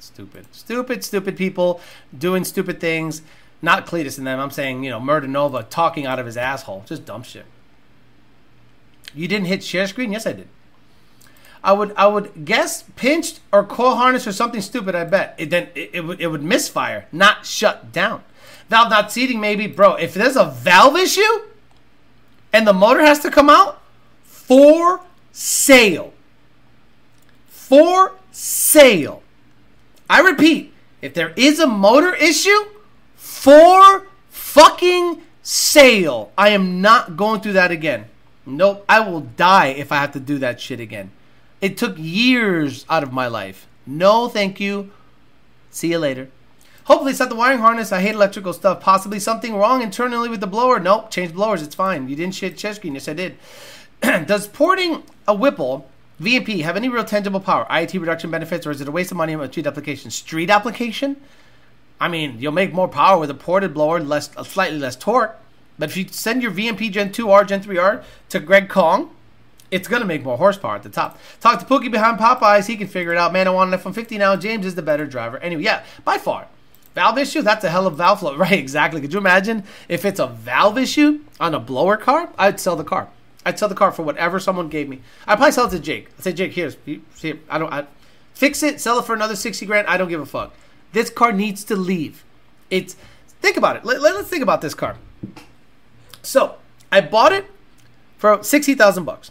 Speaker 1: Stupid, stupid, stupid people doing stupid things. Not Cleetus and them. I'm saying, you know, Murder Nova talking out of his asshole. Just dumb shit. You didn't hit share screen? Yes, I did. I would I would guess pinched or coil harness or something stupid. I bet it then it, it would it would misfire, not shut down. Valve not seating maybe, bro. If there's a valve issue and the motor has to come out, for sale. For sale. I repeat, if there is a motor issue, for fucking sale. I am not going through that again. Nope, I will die if I have to do that shit again. It took years out of my life. No, thank you. See you later. Hopefully, it's not the wiring harness. I hate electrical stuff. Possibly something wrong internally with the blower. Nope, change blowers. It's fine. You didn't shit chest screen. Yes, I did. Does porting a Whipple VMP have any real tangible power, IAT reduction benefits, or is it a waste of money on a street application? Street application? I mean, you'll make more power with a ported blower, less, uh, slightly less torque. But if you send your VMP Gen 2R, Gen 3R to Greg Kong, it's going to make more horsepower at the top. Talk to Pookie behind Popeyes. He can figure it out. Man, I want an F-150 now. James is the better driver. Anyway, yeah, by far. Valve issue? That's a hell of valve flow. Right, exactly. Could you imagine if it's a valve issue on a blower car? I'd sell the car. I'd sell the car for whatever someone gave me. I'd probably sell it to Jake. I'd say, Jake, here's, see, I don't, I, fix it, sell it for another 60 grand. I don't give a fuck. This car needs to leave. It's, think about it. Let, let, us think about this car. So, I bought it for 60,000 bucks.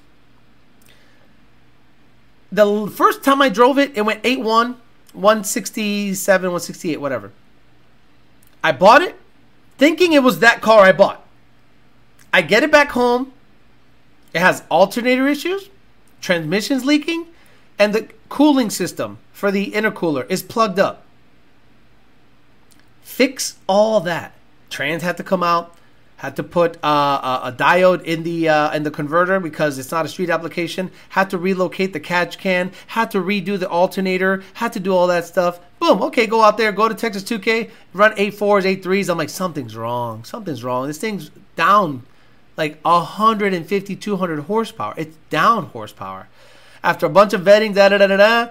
Speaker 1: The first time I drove it, it went 8-1, 167, 168, whatever. I bought it thinking it was that car I bought. I get it back home. It has alternator issues, transmissions leaking, and the cooling system for the intercooler is plugged up. Fix all that. Trans had to come out. Had to put uh, a, a diode in the uh, in the converter because it's not a street application. Had to relocate the catch can. Had to redo the alternator. Had to do all that stuff. Boom. Okay, go out there. Go to Texas 2K. Run eight fours, eight threes. I'm like, something's wrong. Something's wrong. This thing's down like 150, 200 horsepower. It's down horsepower. After a bunch of vetting, da da da da da,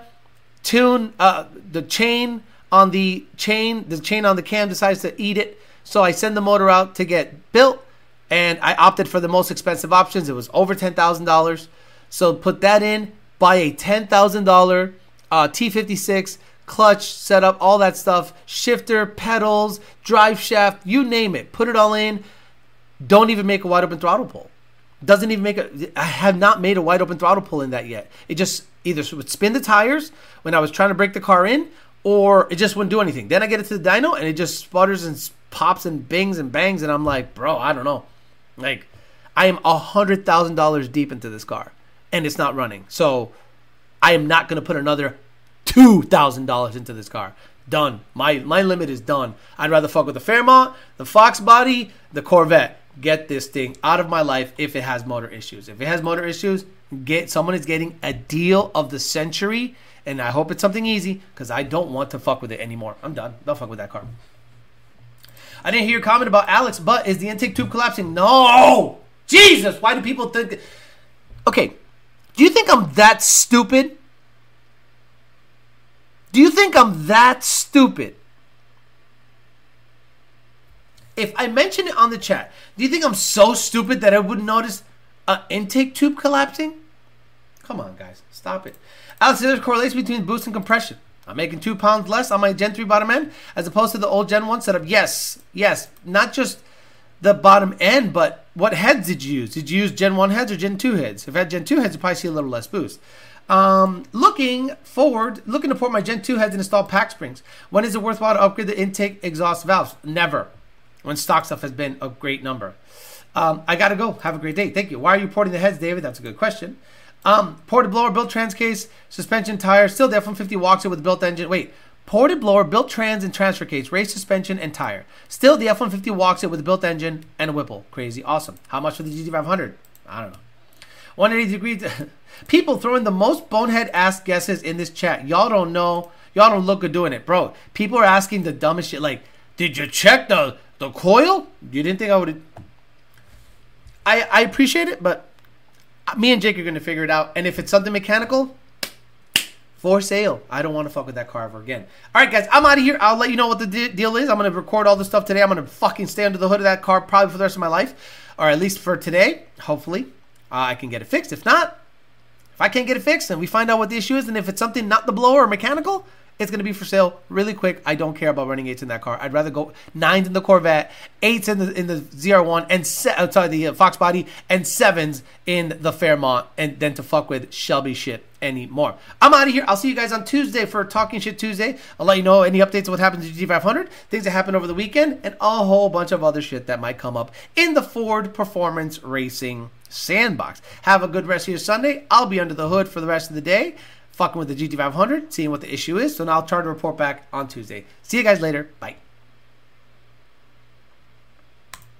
Speaker 1: tune uh, the chain on the chain, the chain on the cam decides to eat it. So I send the motor out to get built, and I opted for the most expensive options. It was over ten thousand dollars. So put that in, buy a ten thousand dollar uh, T56 clutch setup, all that stuff, shifter, pedals, drive shaft, you name it. Put it all in. Don't even make a wide open throttle pull. Doesn't even make a. I have not made a wide open throttle pull in that yet. It just either would spin the tires when I was trying to break the car in, or it just wouldn't do anything. Then I get it to the dyno and it just sputters and pops and bings and bangs, and I'm like, bro, I don't know. Like, I am a hundred thousand dollars deep into this car, and it's not running. So, I am not going to put another two thousand dollars into this car. Done. My my limit is done. I'd rather fuck with the Fairmont, the Fox Body, the Corvette. Get this thing out of my life if it has motor issues. If it has motor issues, get someone is getting a deal of the century, and I hope it's something easy because I don't want to fuck with it anymore. I'm done. Don't fuck with that car. I didn't hear your comment about Alex, but is the intake tube collapsing? No! Jesus, why do people think. Okay, do you think I'm that stupid? Do you think I'm that stupid? If I mention it on the chat, do you think I'm so stupid that I wouldn't notice an intake tube collapsing? Come on, guys, stop it. Alex, there's a correlation between boost and compression. I'm making two pounds less on my Gen 3 bottom end as opposed to the old Gen 1 setup. Yes, yes, not just the bottom end, but what heads did you use? Did you use Gen 1 heads or Gen 2 heads? If I had Gen 2 heads, you probably see a little less boost. Um, looking forward, looking to port my Gen 2 heads and install PAC springs. When is it worthwhile to upgrade the intake exhaust valves? Never. When stock stuff has been a great number. Um, I gotta go. Have a great day. Thank you. Why are you porting the heads, David? That's a good question. Um, ported blower, built trans case, suspension, tire, still the F-150 walks it with built engine. Wait, ported blower, built trans and transfer case, race suspension and tire. Still the F-150 walks it with a built engine and a Whipple. Crazy, awesome. How much for the GT500? I don't know. 180 degrees. People throwing the most bonehead ass guesses in this chat. Y'all don't know. Y'all don't look good doing it, bro. People are asking the dumbest shit. Like, did you check the the coil? You didn't think I would? I I appreciate it, but me and Jake are gonna figure it out. And if it's something mechanical, for sale. I don't want to fuck with that car ever again. All right, guys, I'm out of here. I'll let you know what the de- deal is. I'm gonna record all this stuff today. I'm gonna fucking stay under the hood of that car probably for the rest of my life, or at least for today. Hopefully, uh, I can get it fixed. If not, if I can't get it fixed and we find out what the issue is, and if it's something not the blower or mechanical, it's going to be for sale really quick. I don't care about running eights in that car. I'd rather go nines in the Corvette, eights in the in the ZR1, and se- uh, sorry the uh, Fox Body, and sevens in the Fairmont, and then to fuck with Shelby shit anymore. I'm out of here. I'll see you guys on Tuesday for Talking Shit Tuesday. I'll let you know any updates of what happens to GT500, things that happened over the weekend, and a whole bunch of other shit that might come up in the Ford Performance Racing Sandbox. Have a good rest of your Sunday. I'll be under the hood for the rest of the day fucking with the GT500, seeing what the issue is. So now I'll try to report back on Tuesday. See you guys later. Bye.